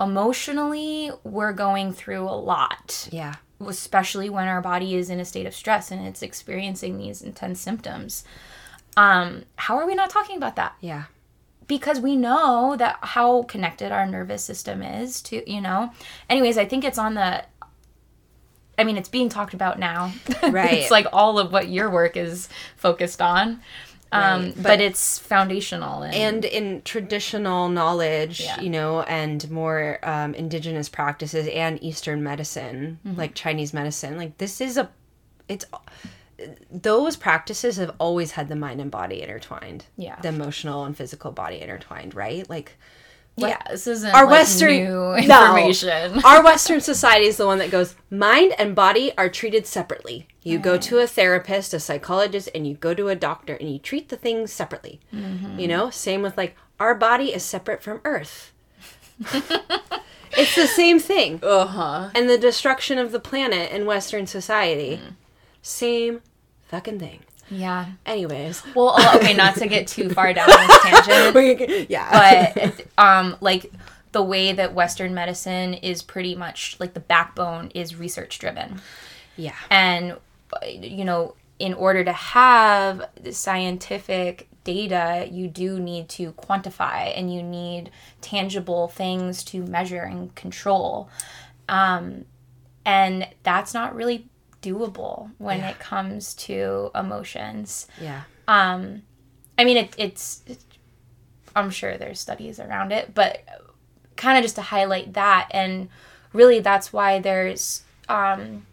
emotionally we're going through a lot. Yeah. Especially when our body is in a state of stress and it's experiencing these intense symptoms. Um how are we not talking about that? Yeah. Because we know that how connected our nervous system is to you know? Anyways i think it's on the i mean it's being talked about now Right. it's like all of what your work is focused on um Right, but, but- it's foundational and, and in traditional knowledge Yeah. you know and more um, indigenous practices and eastern medicine Mm-hmm. like chinese medicine like this is a it's those practices have always had the mind and body intertwined Yeah. the emotional and physical body intertwined right like yeah this isn't our like Western new No. our western society is the one that goes mind and body are treated separately. You go to a therapist a psychologist and you go to a doctor and you treat the things separately. Mm-hmm. you know same with like our body is separate from earth. It's the same thing. Uh-huh. And the destruction of the planet in western society. Mm. same fucking thing yeah. Anyways. Well uh, okay not to get too far down this tangent yeah. but um like the way that western medicine is pretty much like the backbone is research driven. Yeah. And you know in order to have the scientific data you do need to quantify and you need tangible things to measure and control. Um, and that's not really doable when Yeah. it comes to emotions yeah um i mean it, it's it's i'm sure there's studies around it but kind of just to highlight that and really that's why there's um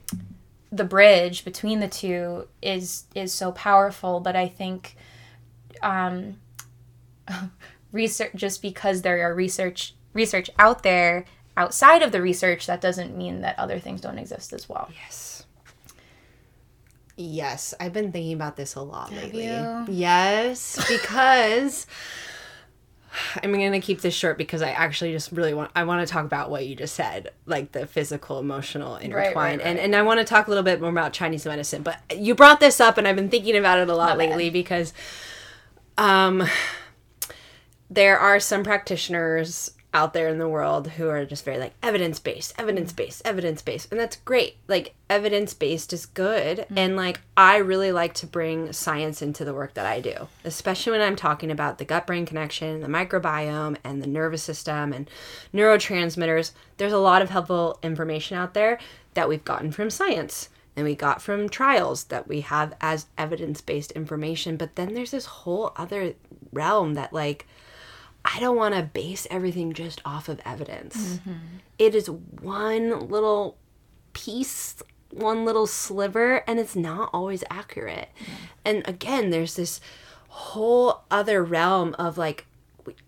the bridge between the two is is so powerful but i think um, research just because there are research research out there outside of the research that doesn't mean that other things don't exist as well Yes. Yes, I've been thinking about this a lot lately. you? Yes, because I'm going to keep this short because I actually just really want I want to talk about what you just said, like the physical, emotional intertwine. And and I want to talk a little bit more about Chinese medicine, but you brought this up and I've been thinking about it a lot bad. lately because um there are some practitioners out there in the world who are just very like evidence based, evidence based, evidence based. And that's great. Like evidence based is good. Mm. And like I really like to bring science into the work that I do, especially when I'm talking about the gut brain connection, the microbiome, and the nervous system and neurotransmitters. There's a lot of helpful information out there that we've gotten from science and we got from trials that we have as evidence based information. But then there's this whole other realm that like I don't want to base everything just off of evidence. Mm-hmm. It is one little piece, one little sliver, and it's not always accurate. And again, there's this whole other realm of like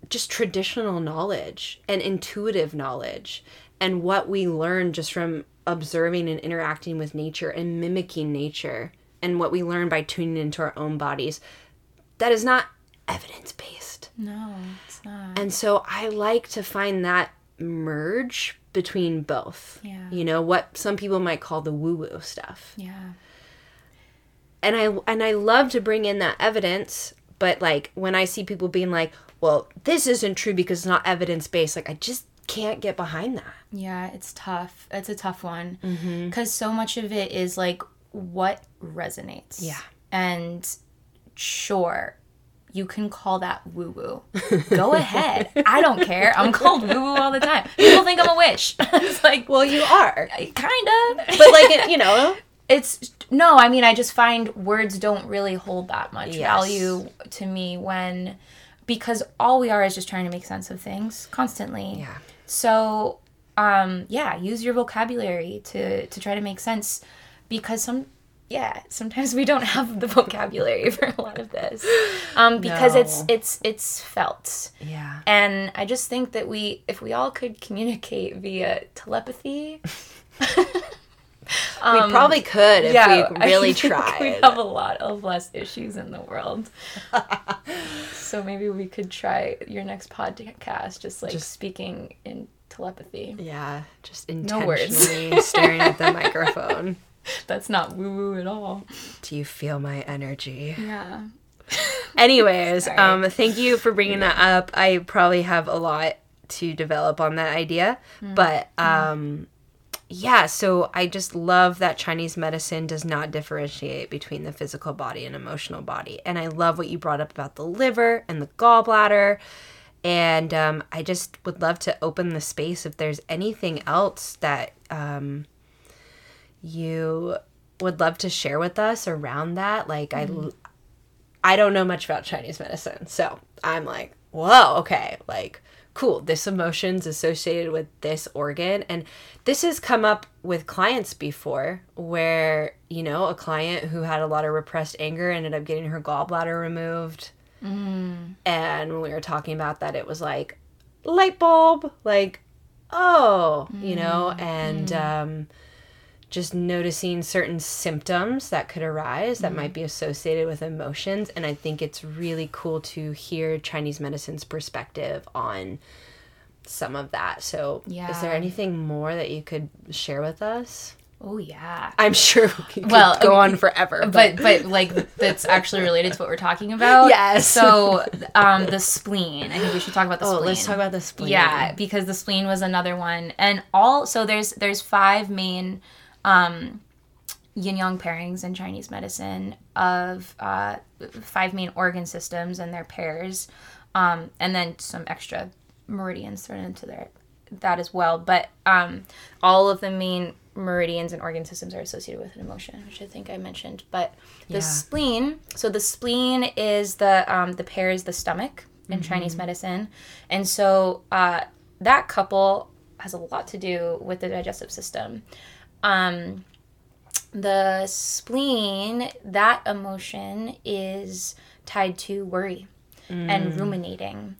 just traditional knowledge and intuitive knowledge and what we learn just from observing and interacting with nature and mimicking nature and what we learn by tuning into our own bodies that is not evidence based. no And so I like to find that merge between both. Yeah. You know, what some people might call the woo woo stuff. yeah And I and I love to bring in that evidence, but like when I see people being like, "Well, this isn't true because it's not evidence based." Like I just can't get behind that. Yeah, it's tough. It's a tough one Mm-hmm. because so much of it is like what resonates. Yeah. and sure, you can call that woo woo. Go ahead. I don't care. I'm called woo woo all the time. People think I'm a witch. it's like, Well, you are. kind of. But like, it, you know, it's no. I mean, I just find words don't really hold that much Yes. value to me when because all we are is just trying to make sense of things constantly. yeah. So, um, yeah, use your vocabulary to to try to make sense, because some, yeah, sometimes we don't have the vocabulary for a lot of this, um, because it's No. it's it's felt, Yeah. and I just think that we, if we all could communicate via telepathy, we probably could if we I really think tried. We have a lot of less issues in the world. so maybe we could try your next podcast, just like Just- speaking in telepathy. Yeah, just No words. intentionally staring at the microphone. That's not woo woo at all. Do you feel my energy? Yeah. Anyways, um, thank you for bringing that up. I probably have a lot to develop on that idea, but um, yeah. So I just love that Chinese medicine does not differentiate between the physical body and emotional body, and I love what you brought up about the liver and the gallbladder. And um, I just would love to open the space if there's anything else that um, you would love to share with us around that. Like I, mm-hmm. I don't know much about Chinese medicine, so I'm like, whoa, okay, like cool. This emotion's associated with this organ, and this has come up with clients before, where you know a client who had a lot of repressed anger ended up getting her gallbladder removed, mm. and when we were talking about that, it was like light bulb, like oh, you know, mm. and mm. um just noticing certain symptoms that could arise that might be associated with emotions. And I think it's really cool to hear Chinese medicine's perspective on some of that. So, is there anything more that you could share with us? Oh yeah. I'm sure we could Well, go on forever. But but like that's actually related to what we're talking about. Yes. So um the spleen. I think we should talk about the oh, spleen. let's talk about the spleen. Yeah, because the spleen was another one, and all so there's there's five main um, yin yang pairings in Chinese medicine of uh, five main organ systems and their pairs, um, and then some extra meridians thrown into there that as well. But um, all of the main meridians and organ systems are associated with an emotion, which I think I mentioned. But the Yeah. spleen, so the spleen is the um, the pair is the stomach in Chinese medicine, and so uh, that couple has a lot to do with the digestive system. Um, the spleen, that emotion is tied to worry and ruminating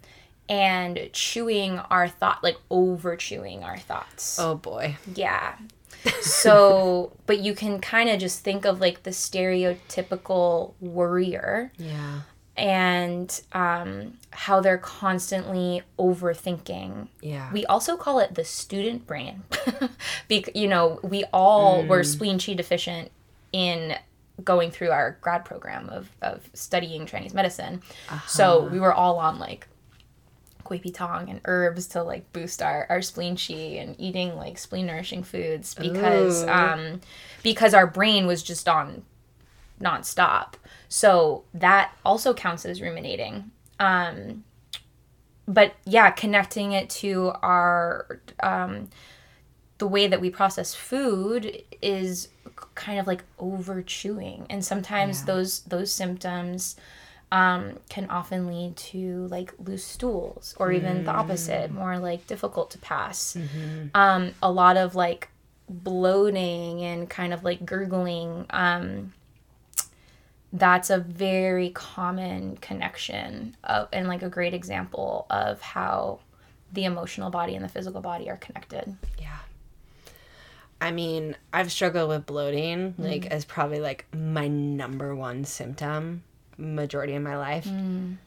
and chewing our thought like over chewing our thoughts Oh boy. yeah so but you can kind of just think of like the stereotypical worrier Yeah. And um, how they're constantly overthinking. Yeah. we also call it the student brain. Because you know we all were spleen chi deficient in going through our grad program of, of studying chinese medicine. So we were all on like Gui Pi Tang and herbs to like boost our, our spleen chi and eating like spleen nourishing foods because Ooh. um because our brain was just on nonstop. So that also counts as ruminating. Um but yeah, connecting it to our um the way that we process food is kind of like over chewing and sometimes Yeah. those those symptoms um, can often lead to like loose stools or even the opposite more like difficult to pass um, a lot of like bloating and kind of like gurgling um, that's a very common connection of, and like a great example of how the emotional body and the physical body are connected Yeah. I mean, I've struggled with bloating, like, mm. as probably like my number one symptom majority of my life. Mm.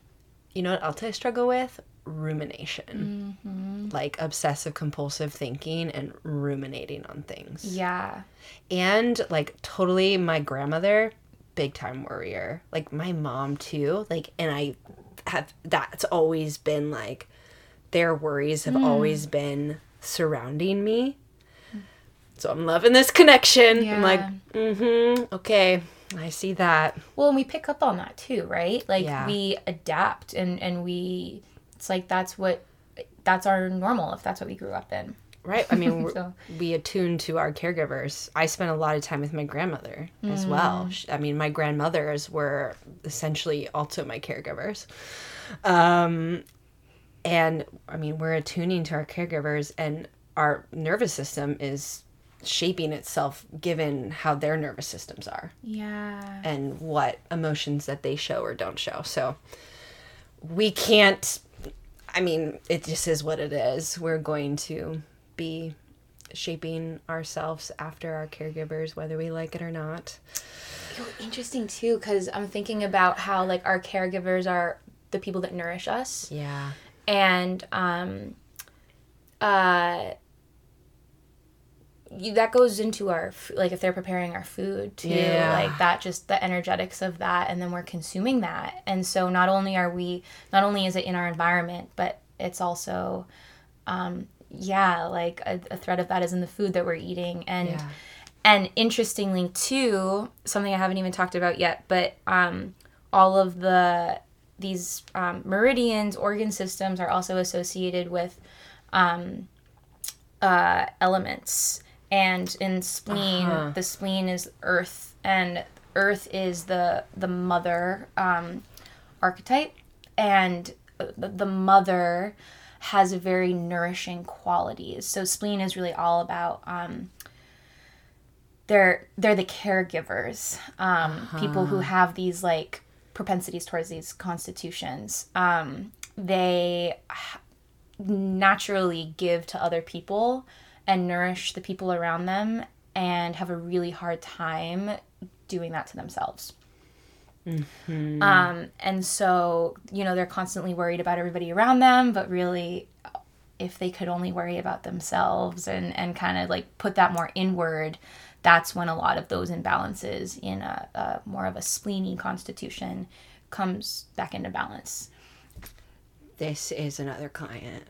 You know what else I struggle with? Rumination. Mm-hmm. Like obsessive compulsive thinking and ruminating on things. yeah And like totally my grandmother, big time worrier. Like my mom too. Like and I have that's always been like their worries have always been surrounding me. So I'm loving this connection. I'm like, mm-hmm, okay, I see that. Well, and we pick up on that too, right? Like Yeah. we adapt and and we it's like that's what that's our normal if that's what we grew up in. Right. I mean, So- we attune to our caregivers. I spent a lot of time with my grandmother as well. I mean, my grandmothers were essentially also my caregivers. Um, and I mean, we're attuning to our caregivers, and our nervous system is shaping itself given how their nervous systems are Yeah. and what emotions that they show or don't show. So we can't I mean, it just is what it is. We're going to be shaping ourselves after our caregivers whether we like it or not. Interesting too cuz I'm thinking about how like our caregivers are the people that nourish us Yeah. and um uh you, that goes into our like if they're preparing our food too Yeah. like that just the energetics of that and then we're consuming that and so not only are we not only is it in our environment but it's also um yeah like a, a thread of that is in the food that we're eating and Yeah. and interestingly too something i haven't even talked about yet but um all of the these um, meridians organ systems are also associated with um, uh, elements and in spleen Uh-huh. the spleen is earth and earth is the the mother um, archetype and the, the mother has very nourishing qualities. So spleen is really all about um, they're they're the caregivers um, people who have these like propensities towards these constitutions. Um, they naturally give to other people and nourish the people around them and have a really hard time doing that to themselves um, and so you know they're constantly worried about everybody around them but really if they could only worry about themselves and and kind of like put that more inward that's when a lot of those imbalances in a, a more of a spleeny constitution comes back into balance. This is another client.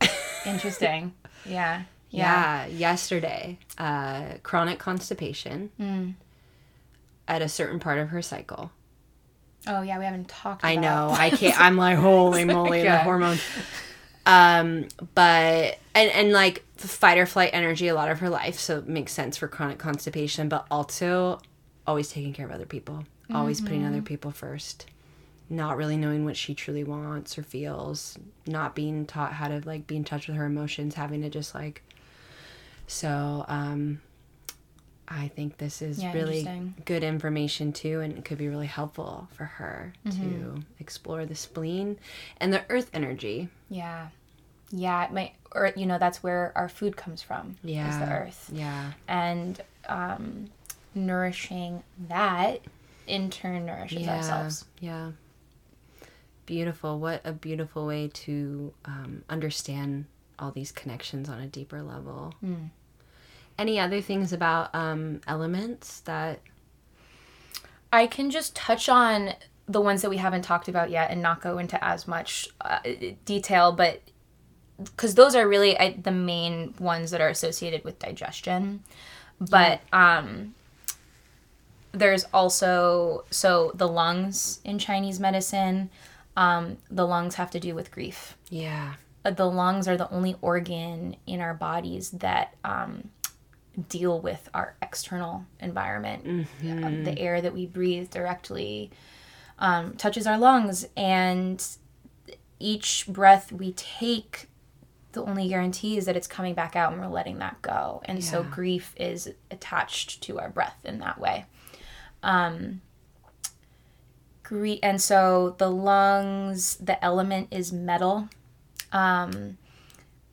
interesting. Yeah. Yeah. Yeah, yesterday, uh, chronic constipation at a certain part of her cycle. oh yeah we haven't talked I know. I can't. I'm like, holy moly, the Yeah. hormones. Um, but and and like fight or flight energy a lot of her life, so it makes sense for chronic constipation. But also, always taking care of other people, always putting other people first, not really knowing what she truly wants or feels, not being taught how to like be in touch with her emotions, having to just like. So, um, I think this is Yeah, really good information too, and it could be really helpful for her Mm-hmm. to explore the spleen and the earth energy. Yeah. Yeah, it might or you know, that's where our food comes from. Yeah. Is the earth. Yeah. And um nourishing that in turn nourishes yeah. ourselves. Yeah. Beautiful. What a beautiful way to um, understand all these connections on a deeper level. Hmm. Any other things about um, elements that? I can just touch on the ones that we haven't talked about yet and not go into as much uh, detail, but because those are really I, the main ones that are associated with digestion. But um, there's also so the lungs in Chinese medicine. Um, the lungs have to do with grief. Yeah. Uh, the lungs are the only organ in our bodies that um, deal with our external environment. Uh, the air that we breathe directly um, touches our lungs, and each breath we take, the only guarantee is that it's coming back out and we're letting that go. And so grief is attached to our breath in that way. Um, gre- and so the lungs, the element is metal um,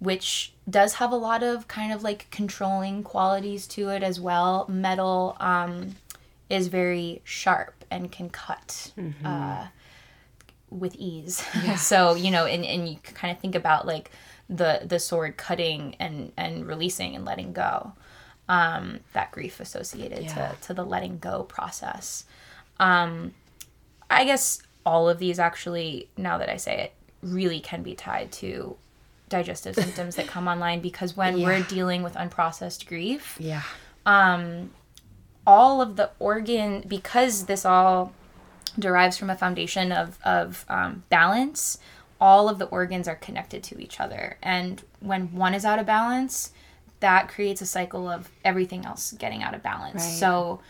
which does have a lot of kind of like controlling qualities to it as well. Metal um, is very sharp and can cut uh, with ease. so you know, and, and you can kind of think about like the the sword cutting and and releasing and letting go. Um, that grief associated Yeah. to to the letting go process. Um, I guess all of these actually, now that I say it, really can be tied to digestive symptoms that come online because when we're dealing with unprocessed grief, Yeah. all of the organ, because this all derives from a foundation of, of um, balance, all of the organs are connected to each other. And when one is out of balance, that creates a cycle of everything else getting out of balance. Right. So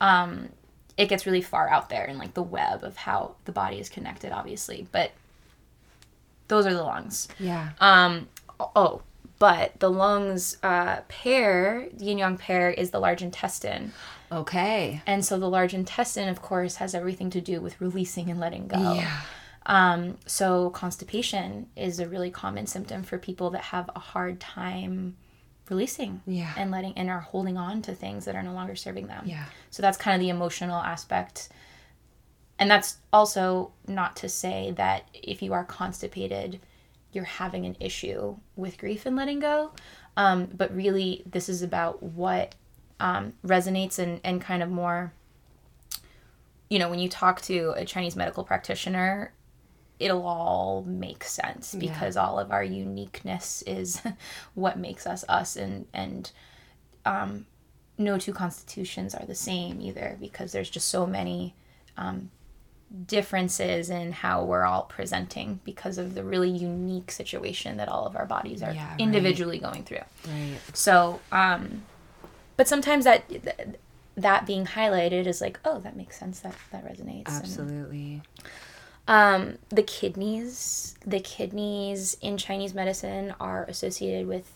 um, it gets really far out there in like the web of how the body is connected, obviously. But those are the lungs. Yeah. Um, oh, but the lungs uh, pair, yin yang pair, is the large intestine. Okay. And so the large intestine, of course, has everything to do with releasing and letting go. Yeah. Um, so constipation is a really common symptom for people that have a hard time releasing Yeah. and letting and are holding on to things that are no longer serving them. Yeah. So that's kind of the emotional aspect. And that's also not to say that if you are constipated, you're having an issue with grief and letting go. Um, but really, this is about what um, resonates and, and kind of more, you know, when you talk to a Chinese medical practitioner, it'll all make sense Yeah. because all of our uniqueness is what makes us us and and um, no two constitutions are the same either because there's just so many um, differences in how we're all presenting because of the really unique situation that all of our bodies are Yeah, right. individually going through. Right. So, um, but sometimes that that being highlighted is like, oh, that makes sense. That that resonates. And, Absolutely. um, the kidneys, the kidneys in Chinese medicine are associated with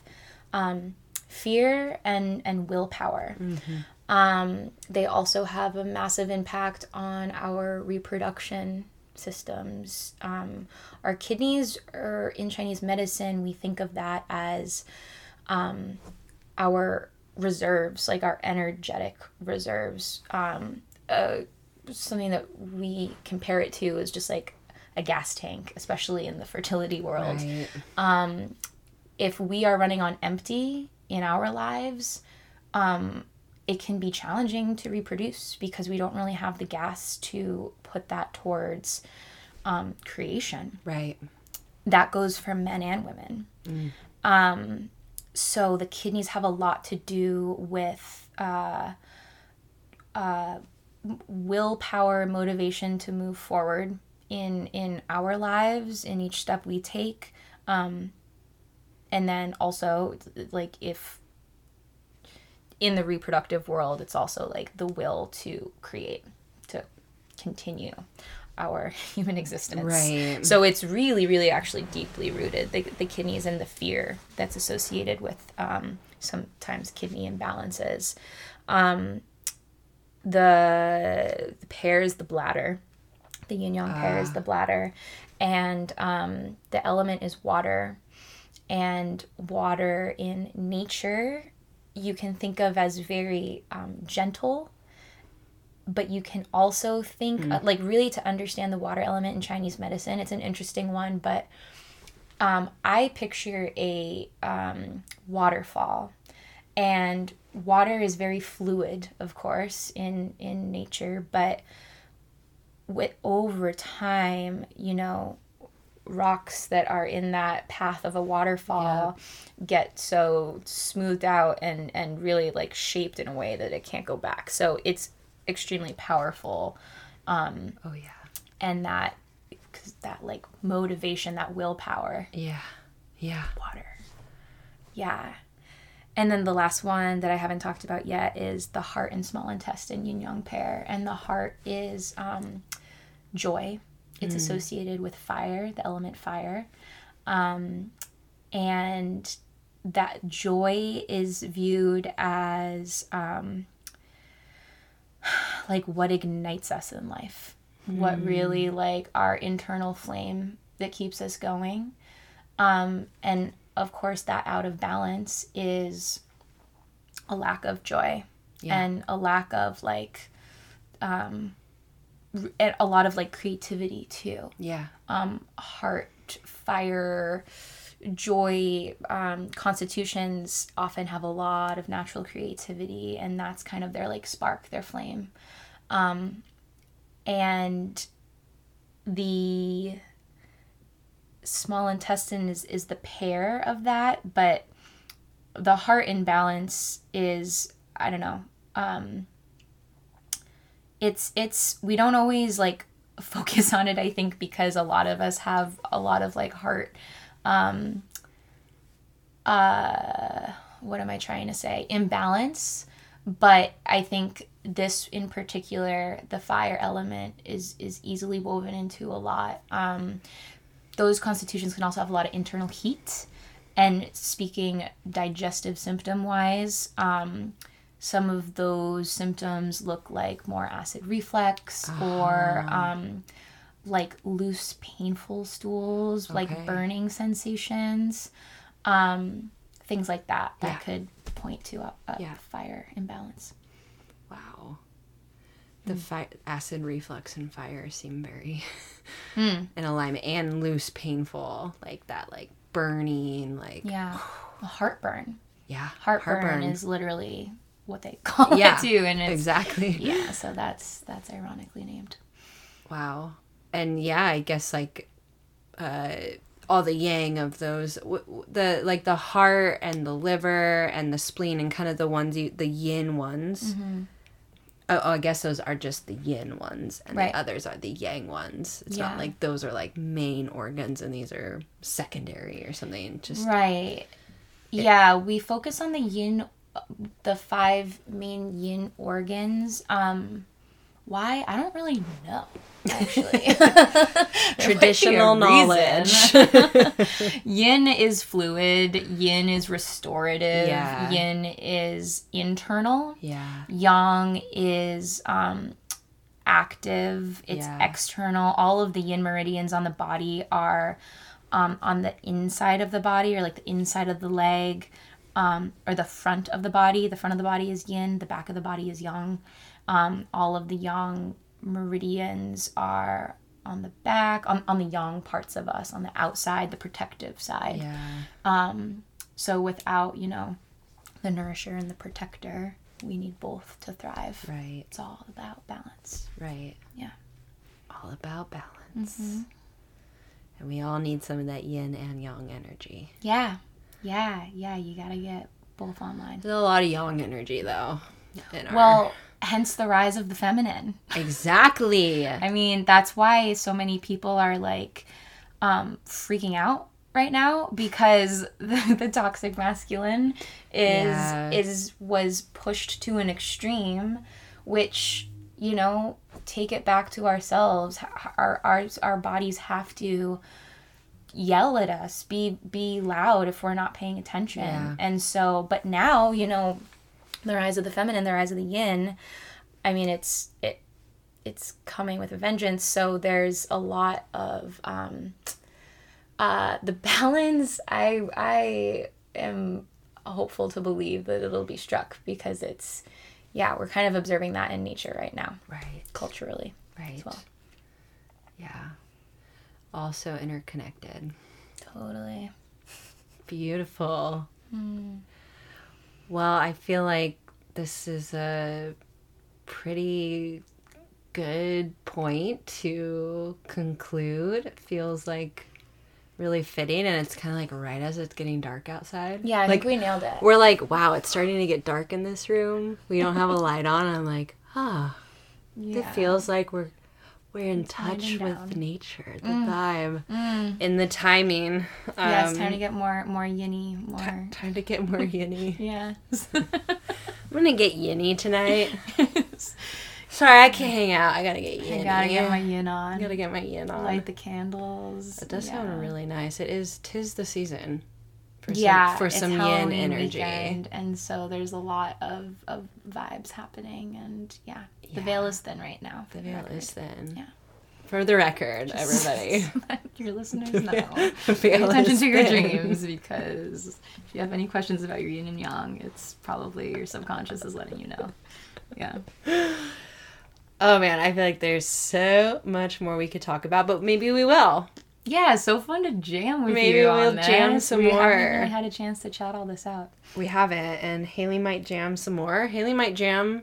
um, fear and and willpower. Um, they also have a massive impact on our reproduction systems. Um, our kidneys are in Chinese medicine. We think of that as um, our reserves, like our energetic reserves. Um, uh, something that we compare it to is just like a gas tank, especially in the fertility world. Right. If we are running on empty in our lives, um, it can be challenging to reproduce because we don't really have the gas to put that towards um, creation Right. that goes for men and women. Um, so the kidneys have a lot to do with uh, uh, willpower, motivation to move forward in in our lives, in each step we take, um, and then also like if in the reproductive world, it's also like the will to create, to continue our human existence. Right. So it's really, really actually deeply rooted, the, the kidneys and the fear that's associated with um, sometimes kidney imbalances. Um, the, the pair is the bladder. The yin yang pair is the bladder. And um, the element is water. And water in nature, you can think of as very um, gentle but you can also think uh, like really to understand the water element in chinese medicine it's an interesting one but um, i picture a um, waterfall. And water is very fluid of course in in nature but with over time you know rocks that are in that path of a waterfall get so smoothed out and and really like shaped in a way that it can't go back. So it's extremely powerful um Oh yeah. and that cause that like motivation that willpower. Yeah. Yeah. water. Yeah. And then the last one that i haven't talked about yet is the heart and small intestine yin yang pair. And the heart is um joy it's associated with fire the element fire. Um and that joy is viewed as um like what ignites us in life. What really like our internal flame that keeps us going. Um and of course that out of balance is a lack of joy Yeah. and a lack of like um a lot of like creativity too Yeah. um, heart, fire, joy um, constitutions often have a lot of natural creativity, and that's kind of their like spark, their flame. Um, and the small intestine is, is the pair of that, but the heart imbalance is, I don't know, um, it's it's we don't always like focus on it i think because a lot of us have a lot of like heart um uh what am i trying to say? Imbalance. But i think this in particular the fire element is is easily woven into a lot. Um those constitutions can also have a lot of internal heat and speaking digestive symptom wise um some of those symptoms look like more acid reflux or um, like loose painful stools like burning sensations um, things like that that Yeah. could point to a, a Yeah. fire imbalance Wow. The fi- acid reflux and fire seem very Hmm. in alignment and loose, painful, like that, like burning, like yeah heartburn yeah, heartburn, is literally what they call Yeah, it too and it's exactly. yeah so that's that's ironically named Wow. And yeah, I guess like uh all the yang of those w- w- the like the heart and the liver and the spleen and kind of the ones you the yin ones. Mm-hmm. Oh, oh, I guess those are just the yin ones, and Right. the others are the yang ones. It's Yeah. not like those are like main organs, and these are secondary or something. Just Right. Yeah, we focus on the yin, the five main yin organs. Um, why? I don't really know. Actually, traditional knowledge. yin is fluid. Yin is restorative. Yeah. Yin is internal. yeah, Yang is um, active. It's Yeah. external. All of the yin meridians on the body are um, on the inside of the body, or like the inside of the leg, um, or the front of the body. The front of the body is yin. The back of the body is yang. Um, all of the yang meridians are on the back, on, on the yang parts of us, on the outside, the protective side. yeah, Um, so without, you know, the nourisher and the protector, we need both to thrive. right, It's all about balance. right. Yeah. all about balance. And we all need some of that yin and yang energy. Yeah. Yeah. Yeah. You got to get both online. There's a lot of yang energy though. in our- Well, hence the rise of the feminine. exactly. I mean, that's why so many people are like um, freaking out right now because the, the toxic masculine is Yeah. is was pushed to an extreme, which you know take it back to ourselves. Our our our bodies have to yell at us, be be loud if we're not paying attention. Yeah. And so, but now, you know, the rise of the feminine, the rise of the yin, I mean, it's it it's coming with a vengeance. So there's a lot of um uh the balance I I am hopeful to believe that it'll be struck because it's yeah, we're kind of observing that in nature right now, Right. culturally. Right. As well. Yeah. Also interconnected. Totally. Beautiful. Hmm. Well, I feel like this is a pretty good point to conclude. It feels like really fitting, and it's kind of like right as it's getting dark outside. Yeah, I like think we nailed it. we're like, wow, it's starting to get dark in this room. We don't have a light on. I'm like, ah, it Yeah. feels like we're we're in touch with down. nature, the vibe, in the timing. yeah, it's Um, time to get more more yinny, more. time to get more yinny. Yeah. I'm gonna get yinny tonight. Sorry, I can't hang out. I gotta get yinny. I gotta get my yin on I gotta get my yin on. Light the candles. it does yeah. sound really nice. It is. Tis the season. For yeah, some, for it's some yin energy. weekend, and so there's a lot of, of vibes happening, and yeah, the veil is thin right now. The veil is thin. Yeah. For the record, everybody. So that your listeners know. Pay attention to your dreams because if you have any questions about your yin and yang, it's probably your subconscious is letting you know. Yeah. Oh man, I feel like there's so much more we could talk about, but maybe we will. Yeah, so fun to jam with Maybe you. Maybe we'll on this. jam some we more. haven't really had a chance to chat all this out. We haven't, and Haley might jam some more. Haley might jam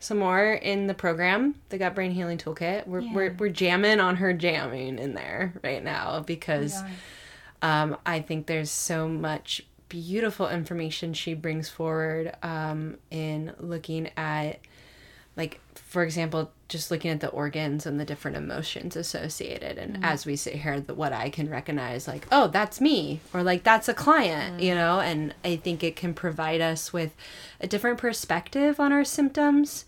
some more in the program, the Gut Brain Healing Toolkit. We're we're, we're jamming on her jamming in there right now because um, I think there's so much beautiful information she brings forward um, in looking at, like, for example, just looking at the organs and the different emotions associated. And mm-hmm. as we sit here, the, what I can recognize, like, oh, that's me, or like, that's a client, mm-hmm. you know? And I think it can provide us with a different perspective on our symptoms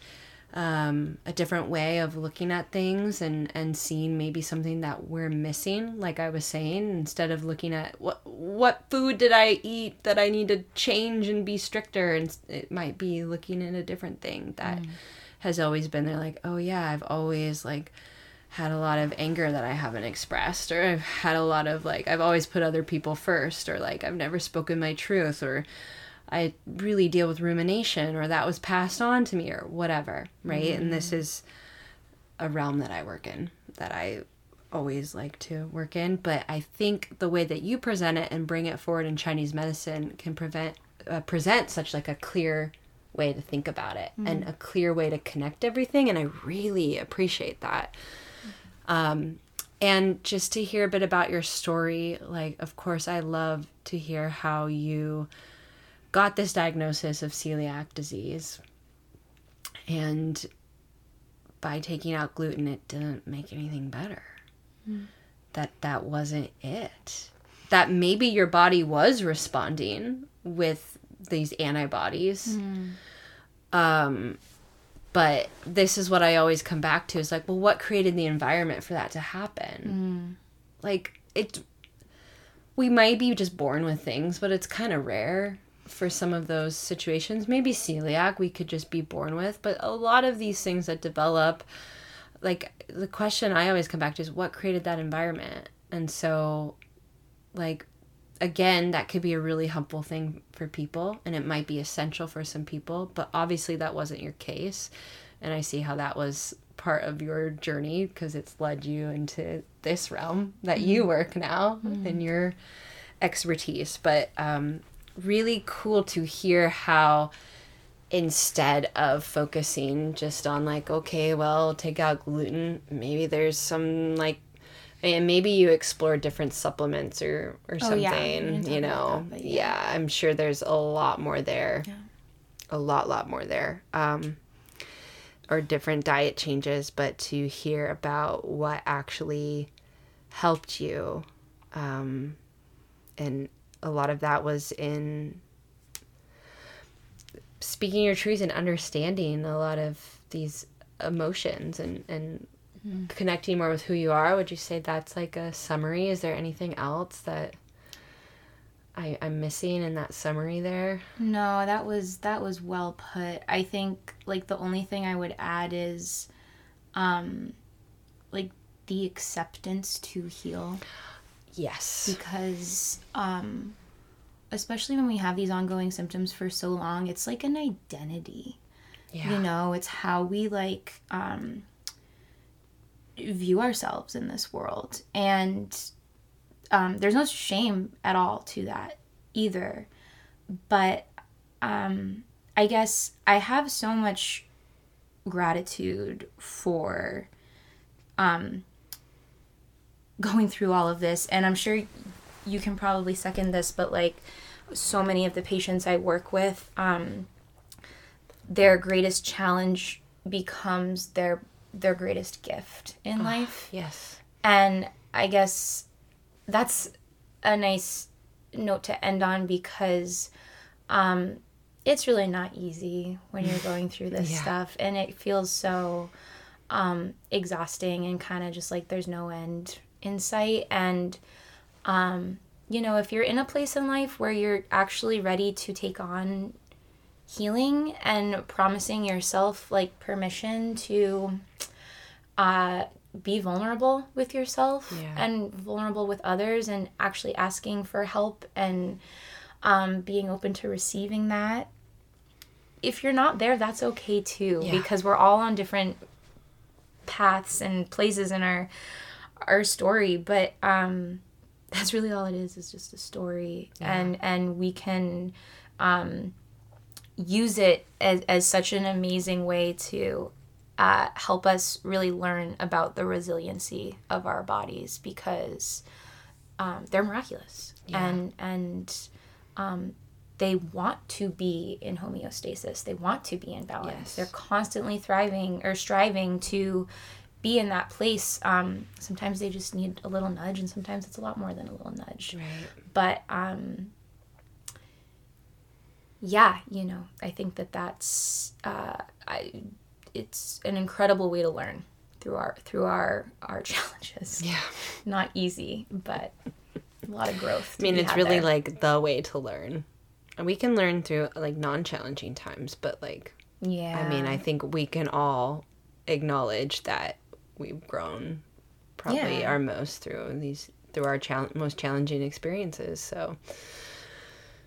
um, a different way of looking at things and and seeing maybe something that we're missing like i was saying instead of looking at what what food did i eat that i need to change and be stricter and it might be looking at a different thing that mm. Has always been there like oh yeah i've always like had a lot of anger that i haven't expressed or i've had a lot of like i've always put other people first or like i've never spoken my truth or I really deal with rumination or that was passed on to me or whatever, right? And this is a realm that I work in that I always like to work in, but I think the way that you present it and bring it forward in Chinese medicine can prevent uh, present such like a clear way to think about it and a clear way to connect everything and I really appreciate that. Um and just to hear a bit about your story, like of course I love to hear how you got this diagnosis of celiac disease. And by taking out gluten it didn't make anything better. That that wasn't it. That maybe your body was responding with these antibodies um but this is what i always come back to is like well what created the environment for that to happen like it we might be just born with things, but it's kind of rare for some of those situations. Maybe celiac we could just be born with, but a lot of these things that develop, like the question I always come back to is what created that environment? And so, like, again, that could be a really helpful thing for people, and it might be essential for some people, but obviously that wasn't your case. And I see how that was part of your journey because it's led you into this realm that you work now in your expertise. But um, really cool to hear how instead of focusing just on like okay well take out gluten maybe there's some like and maybe you explore different supplements or or Oh, something yeah. We didn't talk you know that, yeah. yeah. i'm sure there's a lot more there Yeah. a lot lot more there um or different diet changes but to hear about what actually helped you um and a lot of that was in speaking your truth and understanding a lot of these emotions and and connecting more with who you are. Would you say that's like a summary? Is there anything else that I, I'm missing in that summary there? No, that was that was well put. I think like the only thing I would add is um like the acceptance to heal Yes. because um especially when we have these ongoing symptoms for so long, it's like an identity. Yeah. You know, it's how we like um view ourselves in this world. And um there's no shame at all to that either. But um I guess I have so much gratitude for um going through all of this and I'm sure you can probably second this but like so many of the patients I work with um their greatest challenge becomes their their greatest gift in life Yes. and I guess that's a nice note to end on because um, it's really not easy when you're going through this Yeah. stuff. And it feels so um, exhausting and kind of just like there's no end in sight. And, um, you know, if you're in a place in life where you're actually ready to take on healing and promising yourself like permission to uh, be vulnerable with yourself Yeah. and vulnerable with others and actually asking for help and um, being open to receiving that. If you're not there, that's okay too, Yeah. because we're all on different paths and places in our our story. But um, that's really all it is is just a story, and and we can um, use it as, as such an amazing way to uh, help us really learn about the resiliency of our bodies because um, they're miraculous Yeah. and and um, they want to be in homeostasis. They want to be in balance. Yes. They're constantly thriving or striving to be in that place. Um, sometimes they just need a little nudge, and sometimes it's a lot more than a little nudge Right. but um yeah you know i think that that's uh i it's an incredible way to learn through our through our our challenges Yeah. not easy but a lot of growth I mean, it's really like the way to learn. And we can learn through like non-challenging times, but like yeah I mean, I think we can all acknowledge that we've grown probably Yeah. our most through these through our chal- most challenging experiences. So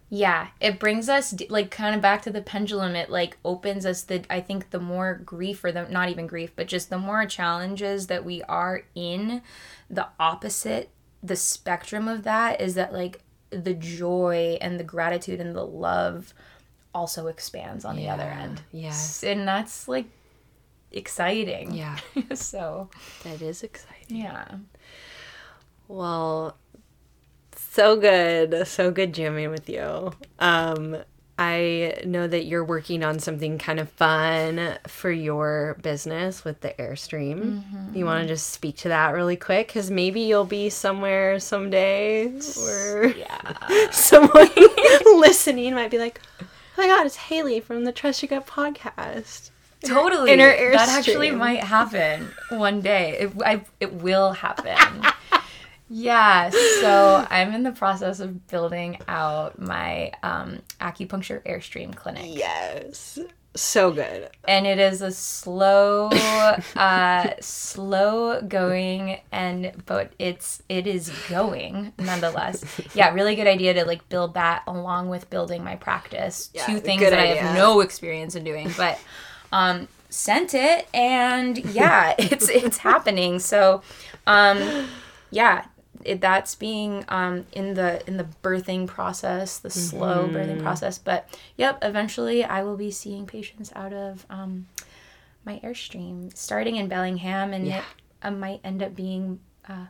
yeah it brings us like kind of back to the pendulum. It like opens us the i think the more grief or the not even grief but just the more challenges that we are in the opposite the spectrum of that is that like the joy and the gratitude and the love also expands on the other end. yes. and that's like exciting. Yeah, so that is exciting. yeah. Well, so good, so good jamming with you. Um, I know that you're working on something kind of fun for your business with the Airstream. You want to just speak to that really quick? Because maybe you'll be somewhere someday where yeah someone listening might be like, oh my god, it's Haley from the Trust You Gut podcast. totally Inner that actually might happen one day it, I, it will happen yeah so i'm in the process of building out my um, acupuncture airstream clinic. Yes. So good. and it is a slow uh slow going and but it's it is going nonetheless. Yeah really good idea to like build that along with building my practice. Yeah, two things that i have no experience in doing but um sent it and yeah it's it's happening. So um yeah it, that's being um, in the in the birthing process, the slow birthing process. But yep, eventually I will be seeing patients out of um, my airstream, starting in Bellingham, and Yeah. it uh, might end up being uh,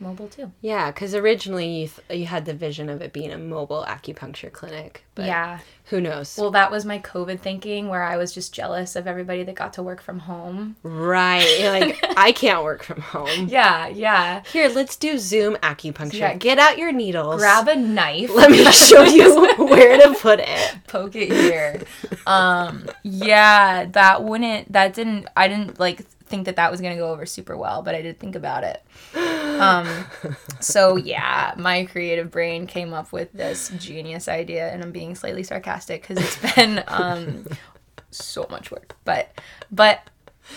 mobile too. Yeah, because originally you, th- you had the vision of it being a mobile acupuncture clinic. But yeah. who knows? Well, that was my COVID thinking, where I was just jealous of everybody that got to work from home. right. Like, I can't work from home. Yeah, yeah. Here, let's do Zoom acupuncture. Yeah. Get out your needles. Grab a knife. Let me show you where to put it. poke it here. um, yeah, that wouldn't. That didn't. I didn't like think that that was going to go over super well, but I did think about it. Um, so yeah, my creative brain came up with this genius idea, and I'm being slightly sarcastic because it's been um, so much work, but but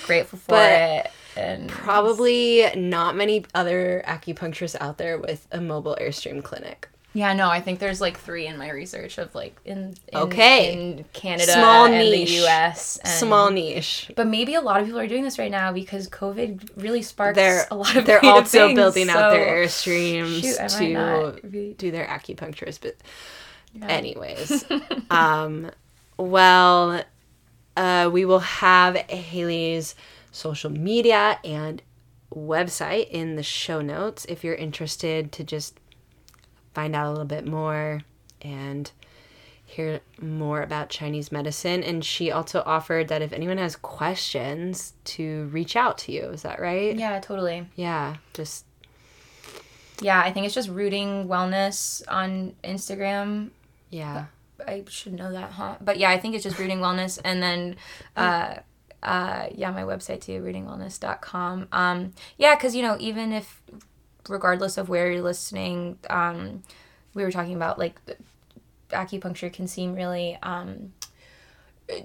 grateful for But it. And Probably not many other acupuncturists out there with a mobile airstream clinic. Yeah, no, I think there's like three in my research of like in, in Okay. in Canada Small and niche. the U.S. And, Small niche. But maybe a lot of people are doing this right now because COVID really sparks They're a lot of they're also things, building out their airstreams Shoot, to be- do their acupuncturist. But anyways, um, well, uh, we will have Haley's social media and website in the show notes if you're interested to just find out a little bit more and hear more about Chinese medicine. And she also offered that if anyone has questions, to reach out to you. Is that right? Yeah, totally. Yeah, just Yeah, I think it's just rooting wellness on Instagram. yeah. I should know that, huh? But yeah, I think it's just rooting wellness, and then, uh, uh, yeah, my website too, rootingwellness.com. Um, yeah, because you know, even if, regardless of where you're listening, um, we were talking about like acupuncture can seem really um,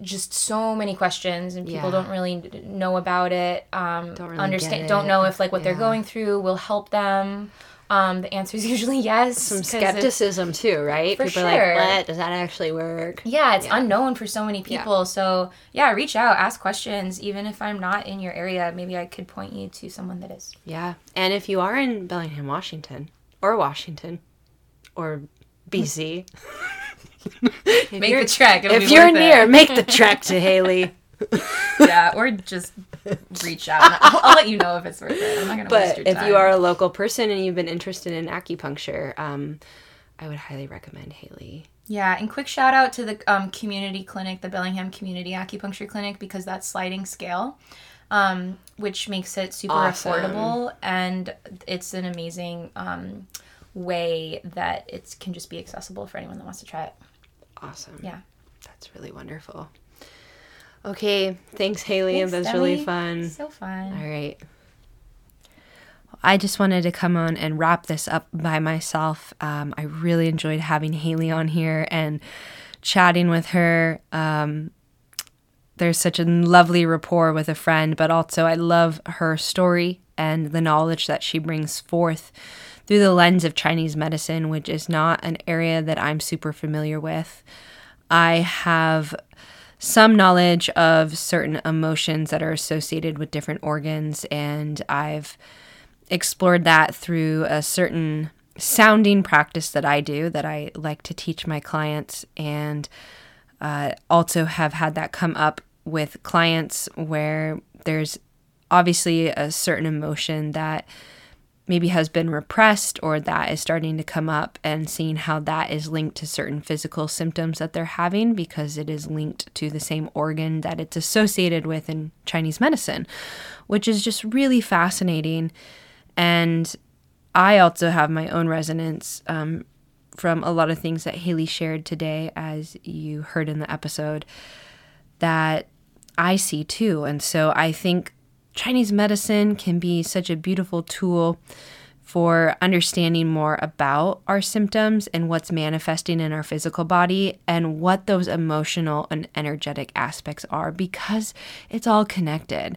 just so many questions and people Yeah. don't really know about it um, Don't really understand don't know if like what they're going through will help them um, the answer is usually yes Some skepticism too, right? For People sure. are like, what? Does that actually work? yeah it's Yeah. unknown for so many people so yeah reach out ask questions even if i'm not in your area maybe i could point you to someone that is Yeah. And if you are in Bellingham, Washington, or Washington, or BC, make the trek it'll if you're near, it. make the trek to Haley. yeah or just reach out I'll, I'll let you know if it's worth it i'm not gonna waste But your if you are a local person and you've been interested in acupuncture, um, I would highly recommend Haley. Yeah, and quick shout out to the um, community clinic, the Bellingham Community Acupuncture Clinic, because that's sliding scale, um, which makes it super Awesome. affordable, and it's an amazing um, way that it can just be accessible for anyone that wants to try it. Awesome. Yeah. That's really wonderful. Okay. Thanks, Haley. Thanks, That's really fun. So fun. All right. I just wanted to come on and wrap this up by myself. Um, I really enjoyed having Haley on here and chatting with her. Um, there's such a lovely rapport with a friend, but also I love her story and the knowledge that she brings forth through the lens of Chinese medicine, which is not an area that I'm super familiar with. I have some knowledge of certain emotions that are associated with different organs, and I've explored that through a certain sounding practice that I do that I like to teach my clients, and uh, also have had that come up with clients where there's obviously a certain emotion that maybe has been repressed or that is starting to come up and seeing how that is linked to certain physical symptoms that they're having because it is linked to the same organ that it's associated with in Chinese medicine, which is just really fascinating. And I also have my own resonance um, from a lot of things that Haley shared today, as you heard in the episode, that I see too. And so I think Chinese medicine can be such a beautiful tool for understanding more about our symptoms and what's manifesting in our physical body and what those emotional and energetic aspects are because it's all connected.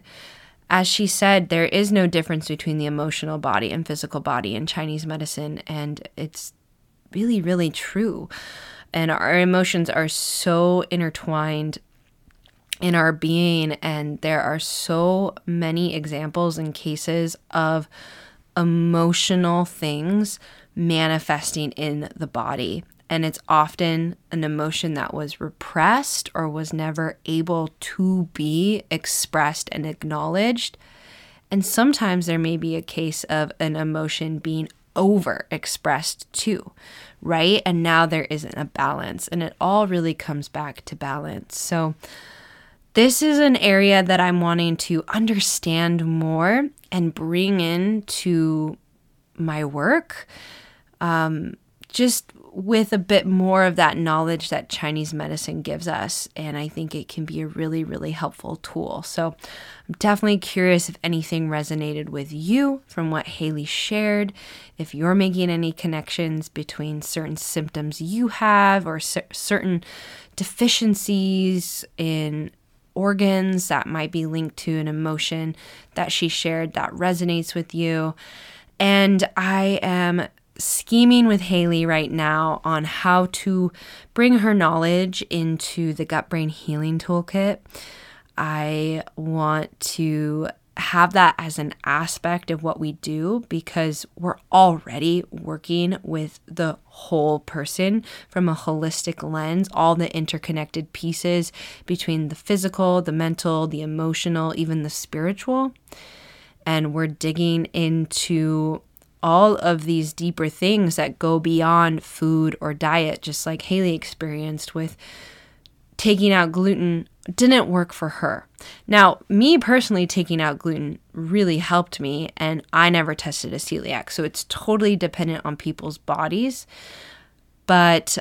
As she said, there is no difference between the emotional body and physical body in Chinese medicine, and it's really, really true. And our emotions are so intertwined in our being, and there are so many examples and cases of emotional things manifesting in the body. And it's often an emotion that was repressed or was never able to be expressed and acknowledged. And sometimes there may be a case of an emotion being over expressed too, right? And now there isn't a balance, and it all really comes back to balance. So, this is an area that I'm wanting to understand more and bring into my work. Um, just with a bit more of that knowledge that Chinese medicine gives us. And I think it can be a really, really helpful tool. So I'm definitely curious if anything resonated with you from what Haley shared, if you're making any connections between certain symptoms you have or certain deficiencies in organs that might be linked to an emotion that she shared that resonates with you. And I am scheming with Haley right now on how to bring her knowledge into the gut brain healing toolkit. I want to have that as an aspect of what we do because we're already working with the whole person from a holistic lens, all the interconnected pieces between the physical, the mental, the emotional, even the spiritual. And we're digging into all of these deeper things that go beyond food or diet, just like Haley experienced with taking out gluten didn't work for her. Now, me personally taking out gluten really helped me, and I never tested a celiac, so it's totally dependent on people's bodies. But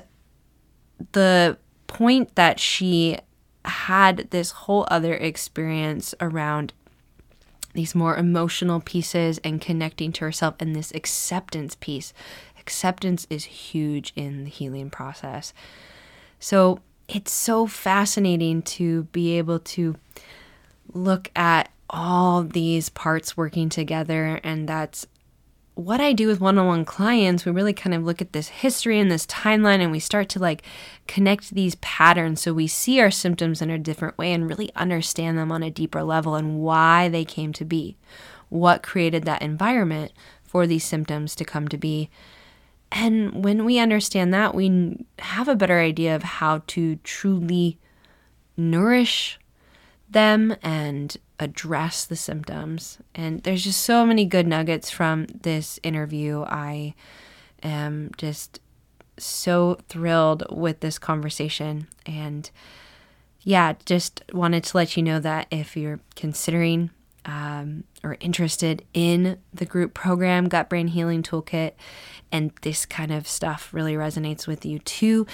the point that she had this whole other experience around these more emotional pieces and connecting to herself and this acceptance piece. Acceptance is huge in the healing process. So it's so fascinating to be able to look at all these parts working together and that's what I do with one on one clients, we really kind of look at this history and this timeline and we start to like connect these patterns so we see our symptoms in a different way and really understand them on a deeper level and why they came to be. What created that environment for these symptoms to come to be. And when we understand that, we have a better idea of how to truly nourish them and address the symptoms. And there's just so many good nuggets from this interview. I am just so thrilled with this conversation. And yeah, just wanted to let you know that if you're considering um, or interested in the group program, Gut Brain Healing Toolkit, and this kind of stuff really resonates with you too,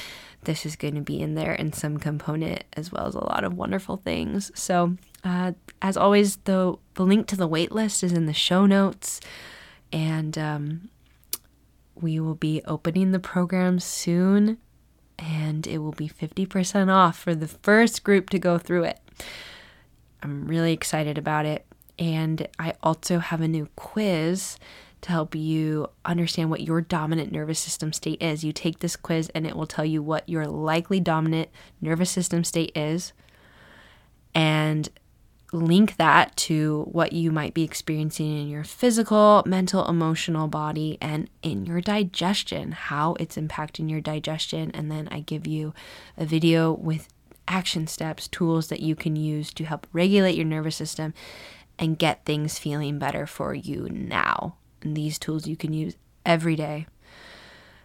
this is going to be in there in some component as well as a lot of wonderful things. So, uh, as always, the, the link to the waitlist is in the show notes, and um, we will be opening the program soon, and it will be 50% off for the first group to go through it. I'm really excited about it. And I also have a new quiz to help you understand what your dominant nervous system state is. You take this quiz and it will tell you what your likely dominant nervous system state is and link that to what you might be experiencing in your physical, mental, emotional body and in your digestion, how it's impacting your digestion. And then I give you a video with action steps, tools that you can use to help regulate your nervous system and get things feeling better for you now. And these tools you can use every day.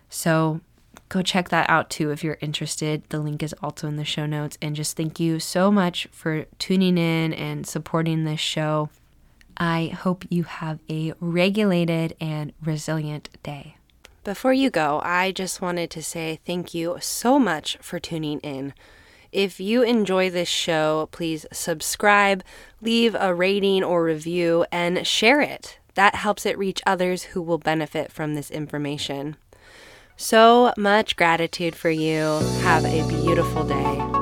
So go check that out too if you're interested. The link is also in the show notes. And just thank you so much for tuning in and supporting this show. I hope you have a regulated and resilient day. Before you go, I just wanted to say thank you so much for tuning in. If you enjoy this show, please subscribe, leave a rating or review, and share it. That helps it reach others who will benefit from this information. So much gratitude for you. Have a beautiful day.